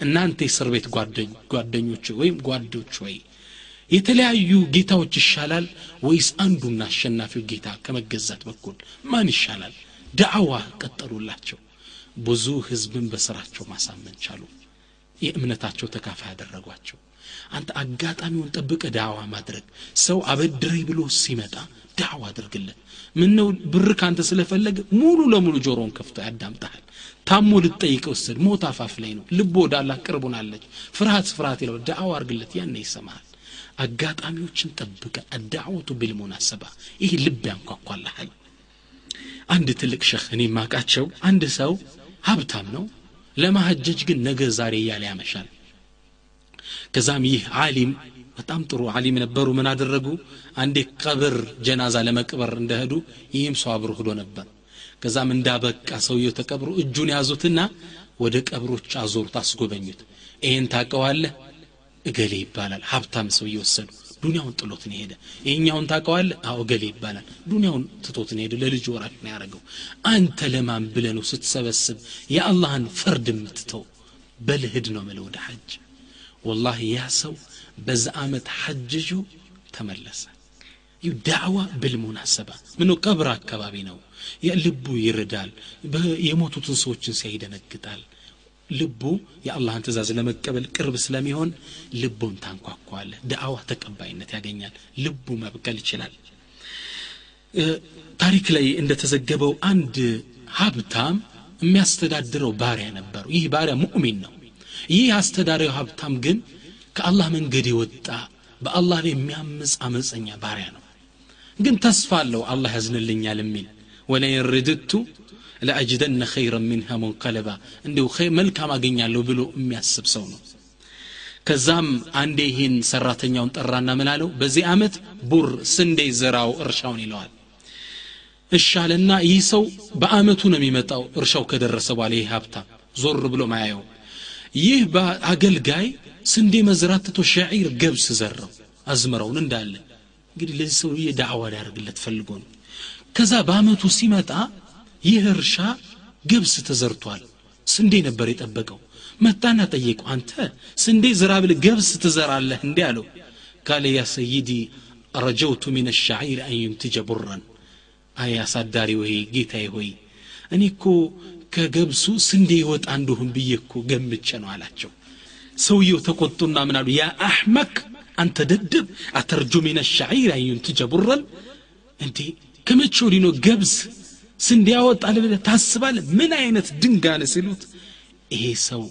[SPEAKER 1] እናንተ የእስር ቤት ጓደኞች ወይም ጓዶች ወይ የተለያዩ ጌታዎች ይሻላል ወይስ አንዱና አሸናፊው ጌታ ከመገዛት በኩል ማን ይሻላል? ዳዕዋ ቀጠሉላቸው። ብዙ ህዝብን በስራቸው ማሳመን ቻሉ። የእምነታቸው ተካፋይ ያደረጓቸው አንተ አጋጣሚውን ጠብቀ ዳዕዋ ማድረግ ሰው አበድረኝ ብሎ ሲመጣ ዳዕዋ አድርግለት። ምነው ብር ካንተ ስለፈለገ ሙሉ ለሙሉ ጆሮውን ከፍቶ ያዳምጠሃል። ታሞ ልትጠይቀው ስል ሞት አፋፍ ላይ ነው። ወደ አላህ ቅርቡናለች ፍርሃት ፍርሃት ይለው ዳዕዋ አርግለት ያነ ይሰማሃል አጋጣሚዎችን ጠብቀ አዳዕወቱ ቢልሙናሰባ። ይህ ልብ ያንኳኳልሃል። አንድ ትልቅ ሸህ እኔ ማቃቸው አንድ ሰው ሀብታም ነው ለማሀጀጅ ግን ነገ ዛሬ እያለ ያመሻል። ከዛም ይህ አሊም በጣም ጥሩ አሊም ነበሩ። ምን አደረጉ? አንዴ ቀብር ጀናዛ ለመቅበር እንደሄዱ ይህም ሰው አብሮ ሂዶ ነበር። ከዛም እንዳበቃ ሰውየው ተቀብሮ እጁን ያዙትና ወደ ቀብሮች አዞሩት አስጎበኙት። ይህን ታቀዋለህ እገሌ ይባላል። ሀብታም ሰው እየወሰዱ ዱንያውን ጥሎት ነው ሄደ ይህኛውን ታውቀዋለህ? አዎ እገሌ ይባላል። ዱንያውን ትቶት ነው ሄደ ለልጅ ወራሽ ነው ያደረገው። አንተ ለማን ብለ ነው ስትሰበስብ የአላህን ፍርድ የምትተው? በልህድ ነው ምለ ወደ ሐጅ። ወላሂ ያ ሰው በዛ አመት ሐጅጁ ተመለሰ። ይህ ዳዕዋ ብልሙናሰባ። ምኖ ቀብር አካባቢ ነው? ልቡ ይርዳል። የሞቱትን ሰዎችን ሲያይ ይደነግጣል ልቡ የአላህን ትእዛዝ ለመቀበል ቅርብ ስለሚሆን ልቡን ታንኳኳለ ዳዕዋ ተቀባይነት ያገኛል። ልቡ መብቀል ይችላል። ታሪክ ላይ እንደተዘገበው አንድ ሀብታም የሚያስተዳድረው ባሪያ ነበሩ። ይህ ባሪያ ሙእሚን ነው። ይህ አስተዳዳሪው ሀብታም ግን ከአላህ መንገድ የወጣ በአላህ ላይ የሚያምፅ አመፀኛ ባሪያ ነው። ግን ተስፋ አለው። አላህ ያዝንልኛል የሚል ወለይን ርድቱ ለአጅደነ ኸይረን ሚንሃ ሙንቀለባ። እንዲሁ መልካም አገኛለሁ ብሎ የሚያስብ ሰው ነው። ከዛም አንዴ ይህን ሰራተኛውን ጠራና ምላለው በዚህ ዓመት ቡር ስንዴ ዝራው እርሻውን ይለዋል። እሻለና ይህ ሰው በአመቱ ነው የሚመጣው። እርሻው ከደረሰ በኋላ ይህ ሀብታም ዞር ብሎ ማያየው። ይህ አገልጋይ ስንዴ መዝራት ትቶ ሸዒር ገብስ ዘራው አዝመራውን እንዳለ። እንግዲህ ለዚህ ሰውዬ ዳዕዋ ሊያደርግለት ፈልጎ ነው ከዛ በአመቱ ሲመጣ ይህ እርሻ ገብስ ተዘርቷል። ስንዴ ነበር የጠበቀው። መጣና ጠየቀው አንተ ስንዴ ዝራ ብል ገብስ ትዘራለህ እንዲ አለው። قال يا سيدي رجوت من الشعير أن ينتج أي አሳዳሪ ወይ ጌታዬ ሆይ እኔ እኮ ከገብሱ ስንዴ ይወጣ እንደሁን ብዬ እኮ ገምቼ ነው አላቸው። ሰውየው ተቆጡና ምን አሉ? يا أحمق አንተ ደደብ أترجو من الشعير أن ينتج እንዴ ከመቼ ወዲህ ገብስ ስንዴ ያወጣል ብለህ ታስባለህ? ምን አይነት ድንጋነ ሲሉት ይሄ ሰው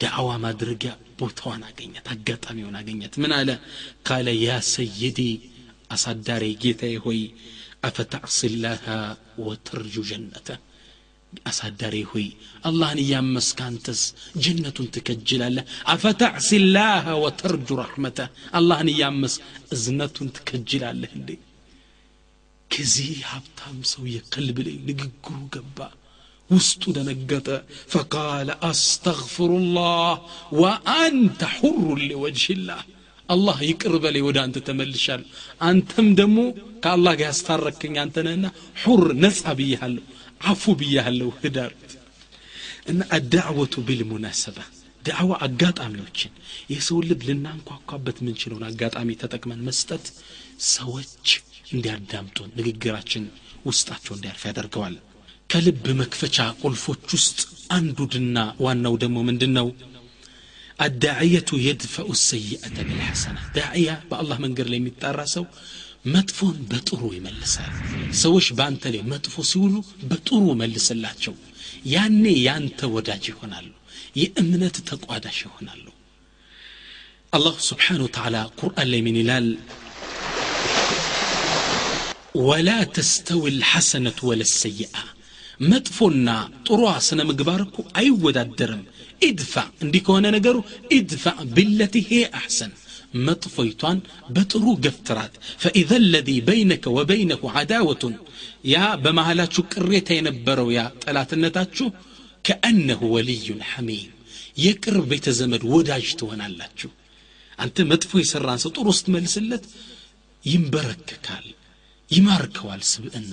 [SPEAKER 1] ዳዕዋ ማድረጊያ ቦታዋን አገኘት አጋጣሚውን አገኘት። ምን አለ? ካለ ያ ሰይዲ አሳዳሪ ጌታዬ ሆይ አፈታዕስላሃ ወተርጁ ጀነተ። አሳዳሪ ሆይ አላህን እያመስክ አንተስ ጀነቱን ትከጅላለህ? አፈታዕስላሃ ወተርጁ ረሕመተ። አላህን እያመስክ እዝነቱን ትከጅላለህ እንዴ ከዚህ ሀብታም ሰውዬ ቀልብ ላይ ንግግሩ ገባ ውስጡ ደነገጠ። ፈቃለ አስተግፍሩላህ ወአንተ ሑሩ ሊወጅህላህ። አላህ ይቅር በላይ ወደ አንተ ተመልሻለሁ። አንተም ደግሞ ከአላህ ጋር ያስታረከኝ አንተ ነህና ሑር ነጻ ብያሃለሁ አፉ ብያሃለሁ ህዳር። እና አዳዕወቱ ቢልሙናሰባ ዳዕዋ አጋጣሚዎችን የሰው ልብ ልናንኳኳበት ምንችለውን አጋጣሚ ተጠቅመን መስጠት ሰዎች እንዲያዳምጡን ንግግራችን ውስጣቸው እንዲያልፍ ያደርገዋል። ከልብ መክፈቻ ቁልፎች ውስጥ አንዱድና ዋናው ደግሞ ምንድን ነው አዳዕየቱ የድፈኡ ሰይአተ ቢልሐሰና ዳዕያ በአላህ መንገድ ላይ የሚጣራ ሰው መጥፎን በጥሩ ይመልሳል። ሰዎች በአንተ ላይ መጥፎ ሲውሉ በጥሩ መልስላቸው። ያኔ ያንተ ወዳጅ ይሆናሉ የእምነት ተቋዳሽ ይሆናሉ። አላሁ ስብሓን ወተዓላ ቁርአን ላይ ምን ይላል ወላ ተስተዊ ልሐሰነቱ ወለ ሰይአ መጥፎና ጥሯ ስነ ምግባር እኮ አይወዳደርም ኢድፋዕ እንዲህ ከሆነ ነገሩ ኢድፋዕ ብለቲ ሄ አሕሰን መጥፎይቷን በጥሩ ገፍትራት ፈኢዘ ለዚ በይነከ ወበይነሁ ዓዳወቱን ያ በመሃላችሁ ቅሬታ የነበረው ያ ጠላትነታችሁ ከአነሁ ወልዩን ሐሚም የቅርብ ቤተ ዘመድ ወዳጅ ትሆናላችሁ አንተ መጥፎ የሠራን ሰው ጥሩ ስትመልስለት ይንበረከካል ይማርከዋል ስብዕና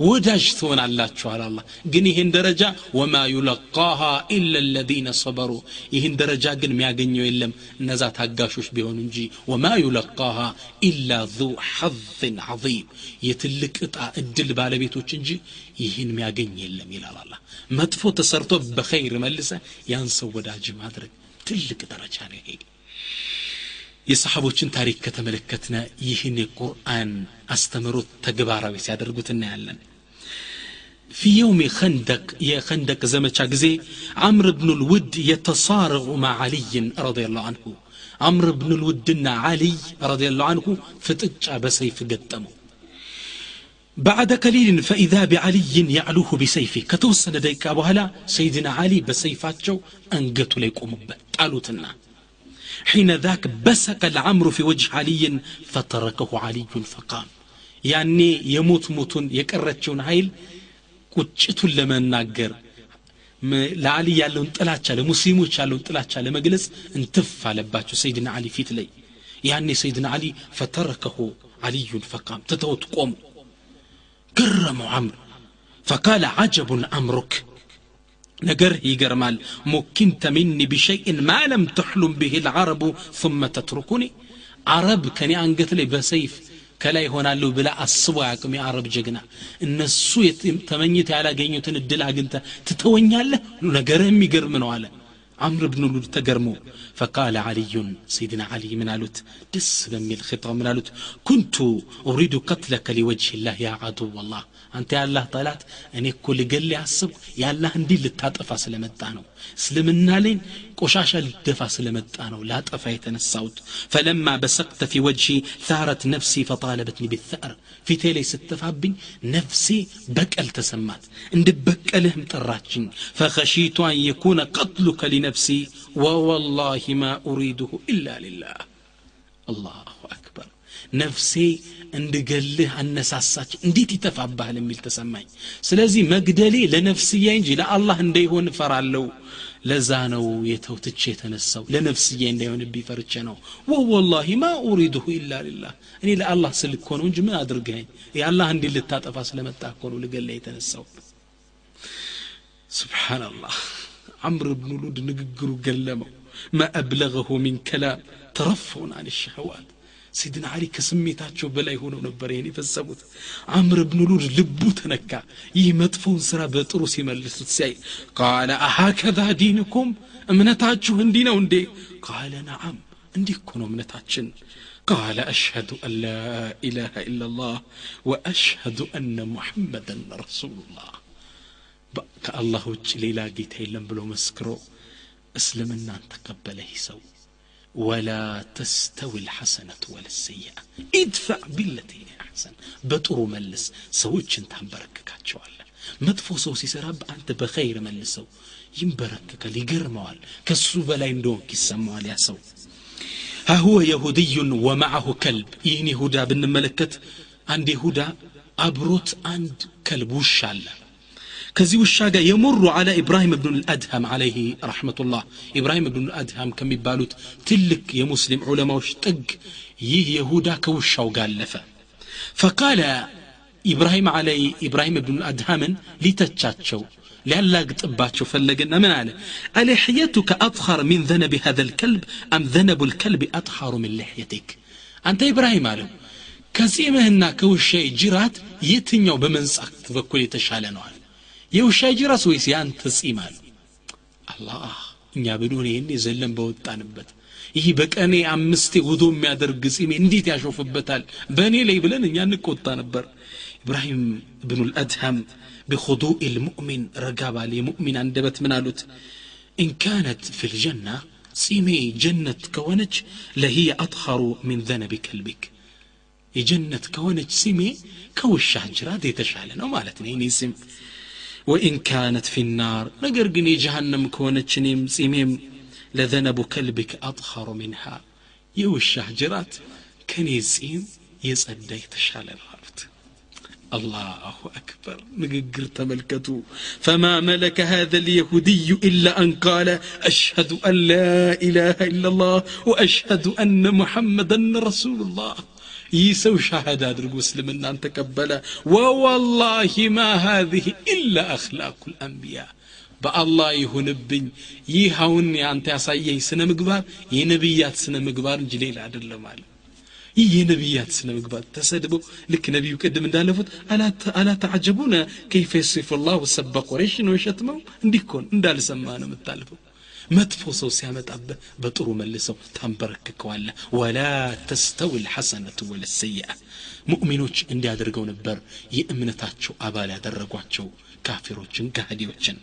[SPEAKER 1] ወዳጅ ትሆናላችኋል አላ ግን ይህን ደረጃ ወማ ዩለቃሃ ኢላ ለዚነ ሰበሩ ይህን ደረጃ ግን የሚያገኘው የለም እነዛ ታጋሾች ቢሆኑ እንጂ። ወማ ዩለቃሃ ኢላ ዙ ሐዝን ዐظም የትልቅ ዕጣ እድል ባለቤቶች እንጂ ይህን የሚያገኝ የለም ይላል አላ መጥፎ ተሰርቶ በኸይር መልሰ ያን ሰው ወዳጅ ማድረግ ትልቅ ደረጃ ነው ይሄ የሰሓቦችን ታሪክ ከተመለከትነ ይህን የቁርአን አስተምሮት ተግባራዊ ሲያደርጉት እናያለን في يوم خندق يا خندق زمچا غزي عمرو بن الود يتصارع مع علي رضي الله عنه عمرو بن الودنا علي رضي الله عنه فتجا بسيف قدمه بعد قليل فإذا بعلي يعلوه بسيفه كتوسن ديك أبو هلا سيدنا علي بسيفاتشو أنقتوا ليكم قالوا حين ذاك بسق العمر في وجه علي فتركه علي فقام يعني يموت موتون يكرتشون هايل ቁጭቱን ለመናገር ለአሊ ያለውን ጥላቻ ለሙስሊሞች ያለውን ጥላቻ ለመግለጽ እንትፍ አለባቸው ሰይድና አሊ ፊት ላይ ያኔ ሰይድና አሊ ፈተረከሁ አልዩን ፈቃም ትተውት ቆሙ ገረመው አምር ፈቃለ አጀቡን አምሩክ نجر يجرمال مكنت مني بشيء ما لم تحلم به العرب ثم تتركني. عرب كني أنقتل بسيف. كلاي هنا لو بلا أصواكم يا عرب جقنا. إن السوية تمنيت على جينيوتن الدلع أنت تتوني على نجرمي جرمنو عليه عمرو بن لود تجرمو فقال علي سيدنا علي من قالت دس بمي الخطاب من قالت كنت أريد قتلك لوجه الله يا عدو الله أنت يا الله طلعت أني كل قال لي عصب يا الله هندي اللي تطفى سلمتانو سلمنا لين ቆሻሻ ልደፋ ስለመጣ ነው ላጠፋ የተነሳሁት ፈለማ በሰቅተ ፊ ወጅሂ ثارت نفسي فطالبتني بالثأر ፊቴ ላይ ስተፋብኝ ነፍሴ በቀል ተሰማት እንድበቀልህም ጠራችኝ فخشيت أن يكون قتلك لنفسي ووالله ما أريده إلا لله الله أكبر ነፍሴ እንድገልህ አነሳሳች እንዴት ይተፋባሃል የሚል ተሰማኝ ስለዚህ መግደሌ ለነፍስያ እንጂ ለአላህ እንዳይሆን እፈራለሁ ለዛ ነው የተውትቼ የተነሳው ለነፍስያ እንዳይሆንብኝ ፈርቼ ነው ወወላሂ ማ ኡሪድሁ ኢላ ሊላህ እኔ ለአላህ ስል እኮ ነው እንጂ ምን አድርገኝ የአላህ እንዲህ ልታጠፋ ስለመጣ እኮ ነው ልገላ የተነሳው ስብሓንላህ عمر بن لود نقر قلمه ما أبلغه من كلام ترفعا عن الشهوات سيدنا علي كسميتاتشو بلاي هونو نبر يعني فسبوت عمرو بن لود لبو تنكا يمطفون سرا بطرو سيملسوت سي قال أهكذا دينكم እምነታችሁ እንዲህ ነው እንዴ ቃለ ነዓም እንዲህ እኮ ነው እምነታችን قال أشهد أن لا إله إلا الله وأشهد أن محمدا رسول الله ከአላህ ውጭ ሌላ ጌታ የለም ብሎ መስክሮ እስልምናን ተቀበለ ይህ ሰው ولا تستوي الحسنة ولا السيئة ادفع بالتي هي أحسن በጥሩ መልስ ሰዎችን ታንበረክካቸዋለህ መጥፎ ሰው ሲሰራብ አንተ በኸይር መልሰው ይንበረከካል ይገርመዋል ከሱ በላይ እንደሆንክ ይሰማዋል ያ ሰው هو يهودي ومعه كلب ይህን ይሁዳ ብንመለከት አንድ ይሁዳ አብሮት አንድ ከልብ ውሻ አለ ከዚህ ውሻ ጋር የሙሩ አላ ኢብራሂም ብኑ ልአድሃም አለይህ ረሕመቱላህ ኢብራሂም ብኑ ልአድሃም ከሚባሉት ትልቅ የሙስሊም ዑለማዎች ጥግ ይህ የሁዳ ከውሻው ጋር አለፈ ፈቃለ ኢብራሂም አለይ ኢብራሂም ብኑ ልአድሃምን ሊተቻቸው ሊያላግጥባቸው ፈለገና ምን አለ አልሕየቱከ አጥኸር ሚን ዘነብ ሀዘ ልከልብ አም ዘነቡ ልከልብ አጥኸሩ ምን ልሕየቲክ አንተ ኢብራሂም አለው ከጺምህና ከውሻዬ ጅራት የትኛው በመንጻት በኩል የተሻለ ነው አለ የውሻ ጅራት ወይስ የአንተ ጺም አለ አላህ እኛ ብንሆን ይህን ዘለን በወጣንበት ይህ በቀኔ አምስቴ ውዶ የሚያደርግ ጺሜ እንዴት ያሾፍበታል በእኔ ላይ ብለን እኛ እንቆጣ ነበር ኢብራሂም ብኑ ልአድሃም بخضوع المؤمن رقابة لمؤمن عندبت من قالت إن كانت في الجنة سيمي جنة كونج لهي أطهر من ذنب كلبك የጀነት ከሆነች ስሜ ከውሻ ጅራት የተሻለ ነው ማለት ነው ይኔ ስም وإن كانت في النار. نقر قني جهنم كونت شنيم سيميم لذنب كلبك أطهر منها. يو الشهجرات كني زين يصدى يتشال الهارت الله أكبر. نقر ملكته فما ملك هذا اليهودي إلا أن قال أشهد أن لا إله إلا الله وأشهد أن محمدا رسول الله. ይህ ሰው ሻሃድ አድርጎ እስልምናን ተቀበለ። ወወላሂ ማ ሃዚህ ኢላ አኽላቁ ልአንቢያ በአላህ ይሁንብኝ። ይህ አሁን አንተ ያሳየኝ ስነ ምግባር የነቢያት ስነ ምግባር እንጂ ሌላ አይደለም አለ። ይህ የነቢያት ስነ ምግባር ተሰድበው ልክ ነቢዩ ቅድም እንዳለፉት አላተዓጀቡነ ከይፈ የሲፉ ላሁ ሰበ ቁረይሽን ወሸትመው? እንዲህ እንዳልሰማ ነው የምታልፈው። መጥፎ ሰው ሲያመጣብህ በጥሩ መልሰው ታንበረክከዋለ ወላ ተስተዊ ልሐሰነቱ ወለሰይአ ሙእሚኖች እንዲያደርገው ነበር የእምነታቸው አባል ያደረጓቸው ካፊሮችን ካህዲዎችን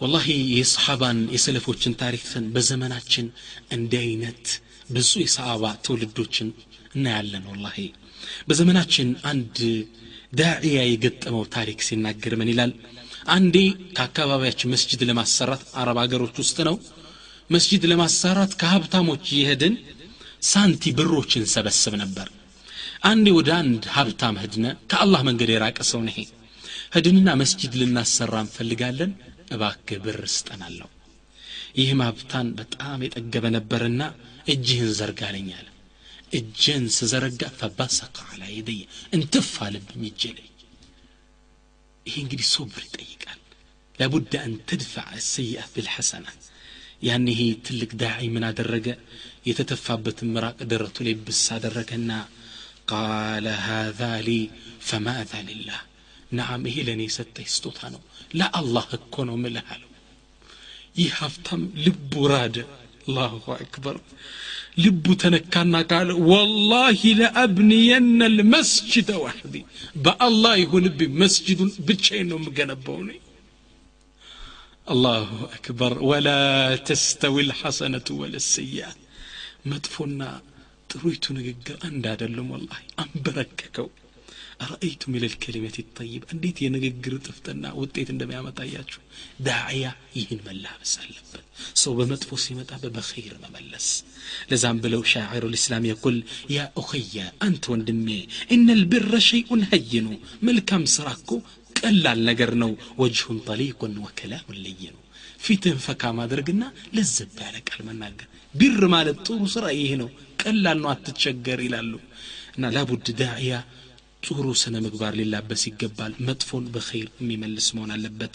[SPEAKER 1] ወላሂ የሰሓባን የሰለፎችን ታሪክን በዘመናችን እንዲህ አይነት ብዙ የሰሃባ ትውልዶችን እናያለን ወላሂ። በዘመናችን አንድ ዳዕያ የገጠመው ታሪክ ሲናገር ምን ይላል አንዴ ከአካባቢያችን መስጅድ ለማሰራት አረብ ሀገሮች ውስጥ ነው። መስጅድ ለማሰራት ከሀብታሞች እየሄድን ሳንቲ ብሮችን ሰበስብ ነበር። አንዴ ወደ አንድ ሀብታም ህድነ ከአላህ መንገድ የራቀ ሰው ነሄ ህድንና መስጅድ ልናሰራ እንፈልጋለን። እባክህ ብር ስጠናለሁ ይህም ሀብታን በጣም የጠገበ ነበርና እጅህን ዘርጋለኝ አለ። እጅን ስዘረጋ ፈባሰቀ አላ የደየ እንትፍ አለብኝ እጄ ላይ ይሄ እንግዲህ ሶብር ይጠይቃል ለቡድ አን ተድፋ አሰይአት ብልሐሰና ያን ይሄ ትልቅ ዳዒ ምን አደረገ የተተፋበትን ምራቅ ደረቱ ላይ ብስ አደረገና ቃለ ሃዛ ሊ ፈማዛ ልላህ ነአም ይሄ ለእኔ የሰጠኝ ስጦታ ነው ለአላህ እኮ ነው ምልህ አለው ይህ ሀብታም ልቡ ራደ አላሁ አክበር። ልቡ ተነካና ቃለ ወላሂ ለአብንየነ ልመስጅደ ዋሕዲ በአላህ ይሁንብኝ መስጅዱን ብቻዬን ነው የምገነባው ነኝ አላሁ አክበር። ወላ ተስተዊ ልሐሰነቱ ወለሰይአ መጥፎና ጥሩይቱ ንግግር አንድ አይደለም ወላሂ አንበረከከው አረአይቱም ኢለል ከሊመት ጠይብ እንዴት የንግግር ጥፍጥና ውጤት እንደሚያመጣያችሁ ዳዕያ ይህን መላበስ አለበት ሰው በመጥፎ ሲመጣ በኸይር መመለስ ለዛም ብለው ሻዕሩ ልእስላም የቁል ያ ኡኸያ አንተ ወንድሜ እነ ልብረ ሸይኡን ሀይኑ መልካም ስራ እኮ ቀላል ነገር ነው ወጅሁን ጠሊቁን ወከላሙን ለይኑ ፊትህን ፈካ ማድረግና ለዘብ ያለ ቃል መናገር ቢር ማለት ጥሩ ስራ ይሄ ነው ቀላል ነው አትቸገር ይላሉ እና ላቡድ ዳዕያ ጥሩ ስነ ምግባር ሊላበስ ይገባል። መጥፎን በኸይር የሚመልስ መሆን አለበት